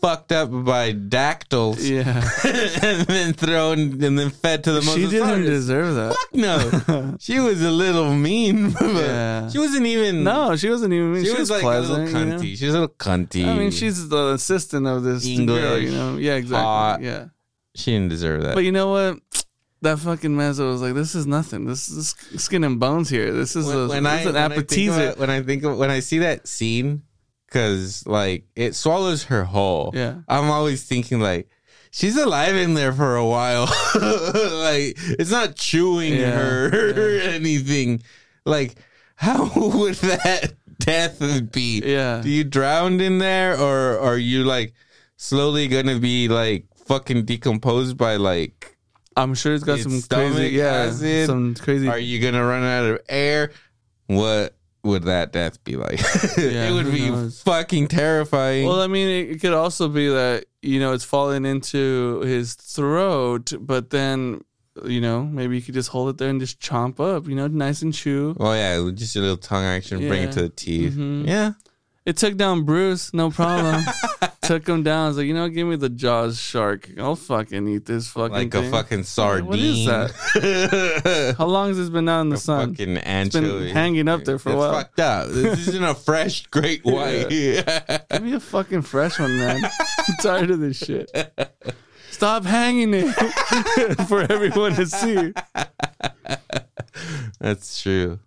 Fucked up by dactyls yeah, and then thrown and then fed to the motherfucker. she didn't deserve that. Fuck no. she was a little mean. but Yeah. She wasn't even. No, she wasn't even. She, She, was, was, like pleasant. a little you know? cunty. She was a little cunty. I mean, she's the assistant of this girl. You know? Yeah, exactly. hot. Yeah. She didn't deserve that. But you know what? That fucking mezzo was like, this is nothing. This is skin and bones here. This is, a, this is an when I think about- when I think of, when I see that scene, because like it swallows her whole. Yeah. I'm always thinking like she's alive in there for a while. like it's not chewing Yeah, her or anything. Like how would that death be? Yeah. Do you drowned in there, or are you like slowly gonna be like fucking decomposed by like? I'm sure it's got It's some crazy, yeah, acid? some crazy. Are you gonna run out of air? What would that death be like? Yeah, it would be knows? fucking terrifying. well, I mean, it, it could also be that you know it's falling into his throat, but then you know maybe you could just hold it there and just chomp up, you know, nice and chew. oh yeah, just a little tongue action, bring it to the teeth. Mhm. Yeah, It took down Bruce, no problem. took him down. I was like, you know, give me the Jaws shark. I'll fucking eat this fucking like thing. a fucking sardine. What is that? How long has this been out in the a sun? fucking It's anchovy. been hanging up there for a while. fucked up. This isn't a fresh great white. Give me a fucking fresh one, man. I'm tired of this shit. Stop hanging it for everyone to see. That's true.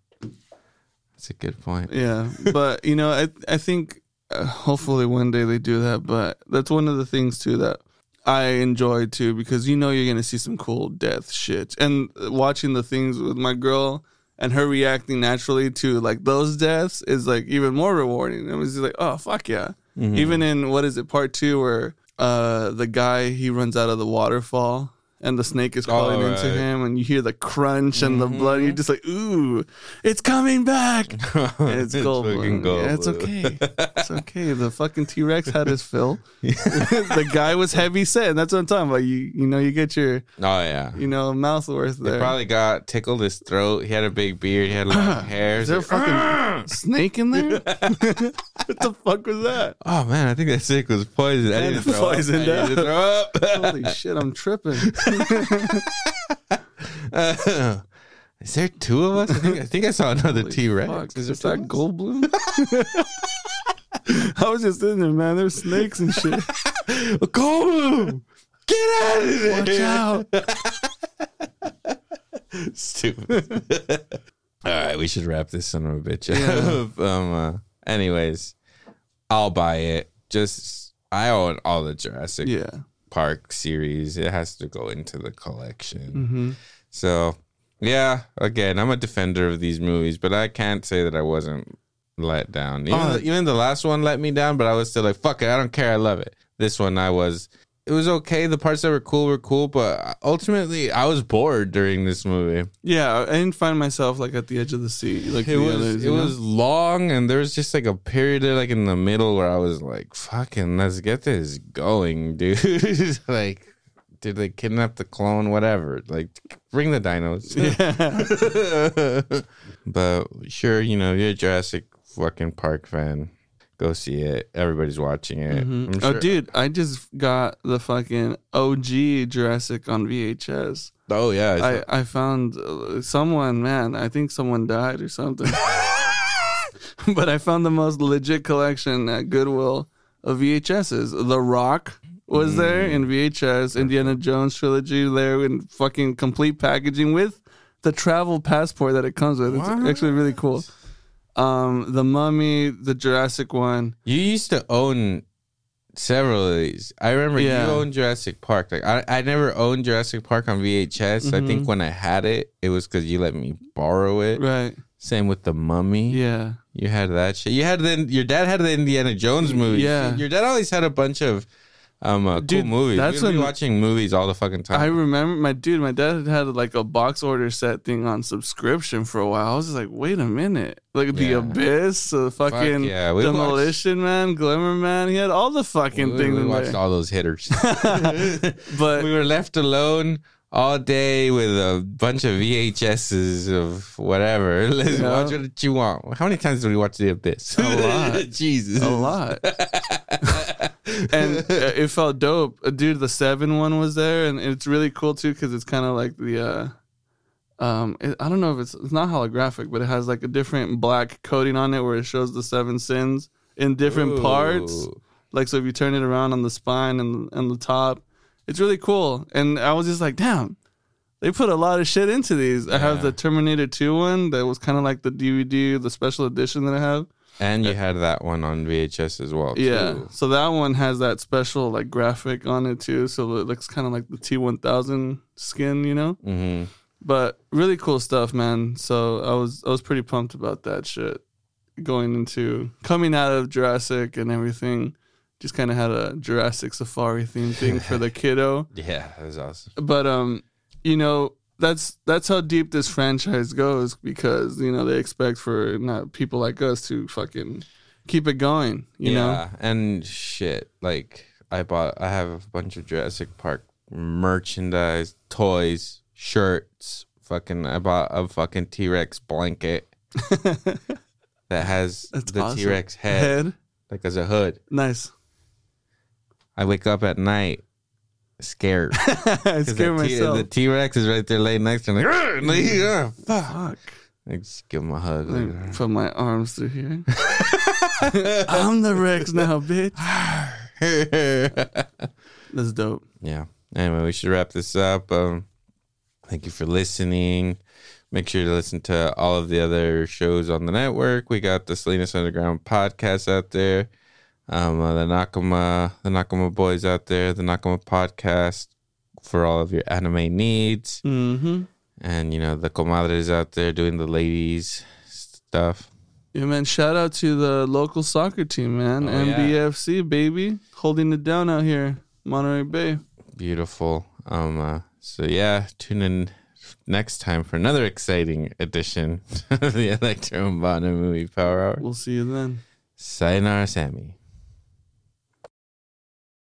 That's a good point. Yeah, but you know, I I think uh, hopefully one day they do that. But that's one of the things too that I enjoy too because you know you're gonna see some cool death shit and watching the things with my girl and her reacting naturally to like those deaths is like even more rewarding. It was just like, oh fuck yeah. Even in what is it part two where uh the guy he runs out of the waterfall. And the snake is crawling Oh, into him, and you hear the crunch and the blood. And you're mm-hmm. just like, "Ooh, it's coming back!" And it's, fucking gold. Yeah, it's okay. It's okay. The fucking T Rex had his fill. the guy was heavy set. And that's what I'm talking about. You you know you get your Oh yeah. you know mouth worth They there. probably got tickled his throat. He had a big beard. He had long hair. Is there a fucking snake in there? what the fuck was that? Oh man, I think that snake was poisoned. I Man, need to throw poisoned up. I to throw up. Holy shit! I'm tripping. Is there two of us? I think I, think I saw another T Rex. Is there that Goldblum? I was just in there, man. There's snakes and shit. Goldblum! Get out of there! Watch out. Stupid. All right, we should wrap this son of a bitch Yeah. up. um, uh, anyways, I'll buy it. Just I own all the Jurassic Yeah. Park series. It has to go into the collection. hmm So, yeah, again, I'm a defender of these movies, but I can't say that I wasn't let down. Even, Oh. the, even the last one let me down, but I was still like, fuck it, I don't care, I love it. This one, I was, it was okay. The parts that were cool were cool, but ultimately, I was bored during this movie. Yeah, I didn't find myself like at the edge of the seat like It was, others. it know? was long, and there was just like a period there, like in the middle where I was like, fucking, let's get this going, dude. like, did they kidnap the clone? Whatever. Like, bring the dinos. Yeah. but sure, you know, you're a Jurassic fucking Park fan. Go see it. Everybody's watching it. I'm Oh, dude, I just got the fucking OG Jurassic on VHS. Oh yeah. I, I found uh, someone, man, I think someone died or something. but I found the most legit collection at Goodwill of VHSs. The Rock was there in VHS, Indiana Jones trilogy there in fucking complete packaging with the travel passport that it comes with. It's actually really cool. Um, the Mummy, the Jurassic one. you used to own several of these. I remember Yeah. you owned Jurassic Park. Like I, I never owned Jurassic Park on VHS. I Mhm. think when I had it, it was because you let me borrow it. Right. Same with the Mummy. Yeah. You had that shit. You had then your dad had the Indiana Jones movie. Yeah. Your dad always had a bunch of um uh, Dude, cool movies. that's We'd be watching movies all the fucking time. I remember my dude, my dad had like a box order set thing on subscription for a while. I was just like, wait a minute. Like the Abyss, the fucking yeah, we Demolition Man, Glimmer Man. He had all the fucking we, things we watched all those hitters. but we were left alone all day with a bunch of VHSs of whatever. Let's Yeah. watch what you want. How many times did we watch The Abyss? A lot. Jesus. a lot. And uh, it felt dope. Uh, Dude, the seven one was there, and it's really cool too because it's kind of like the. uh um, it, I don't know if it's it's not holographic, but it has like a different black coating on it where it shows the seven sins in different parts. Like so, if you turn it around on the spine and and the top, it's really cool. And I was just like, damn, they put a lot of shit into these. I have the Terminator Two one that was kind of like the DVD, the special edition that I have. And you had that one on VHS as well. Yeah. too. So that one has that special like graphic on it too. So it looks kind of like the T1000 skin, you know? hmm But really cool stuff, man. So I was I was pretty pumped about that shit. Going into coming out of Jurassic and everything. Just kind of had a Jurassic Safari theme thing for the kiddo. Yeah, that was awesome. But um, you know, that's that's how deep this franchise goes because, you know, they expect for not people like us to fucking keep it going, you know? yeah, and shit. Like I bought, I have a bunch of Jurassic Park merchandise, toys, shirts. Fucking, I bought a fucking T Rex blanket that has That's the awesome. T Rex head, Head. like as a hood. Nice. I wake up at night scared. I scared the T- myself. The T Rex is right there laying next to me. Like, "Arr!" Like, "Ah, fuck. Fuck. I just give him a hug. Like, Like, put my arms through here. I'm the Rex now, bitch. That's dope. yeah. Anyway, we should wrap this up. Um, thank you for listening. Make sure to listen to all of the other shows on the network. We got the Salinas Underground podcast out there. Um, uh, the Nakama, the Nakama boys out there. The Nakama podcast for all of your anime needs. Mm-hmm. And you know the comadres out there doing the ladies stuff. Yeah, man. Shout out to the local soccer team, man. Oh, yeah. MBFC, baby. Holding it down out here. Monterey Bay. Beautiful. Um. Uh, so yeah, tune in next time for another exciting edition of the Electro and Movie Power Hour. We'll see you then. Sayonara, Sammy.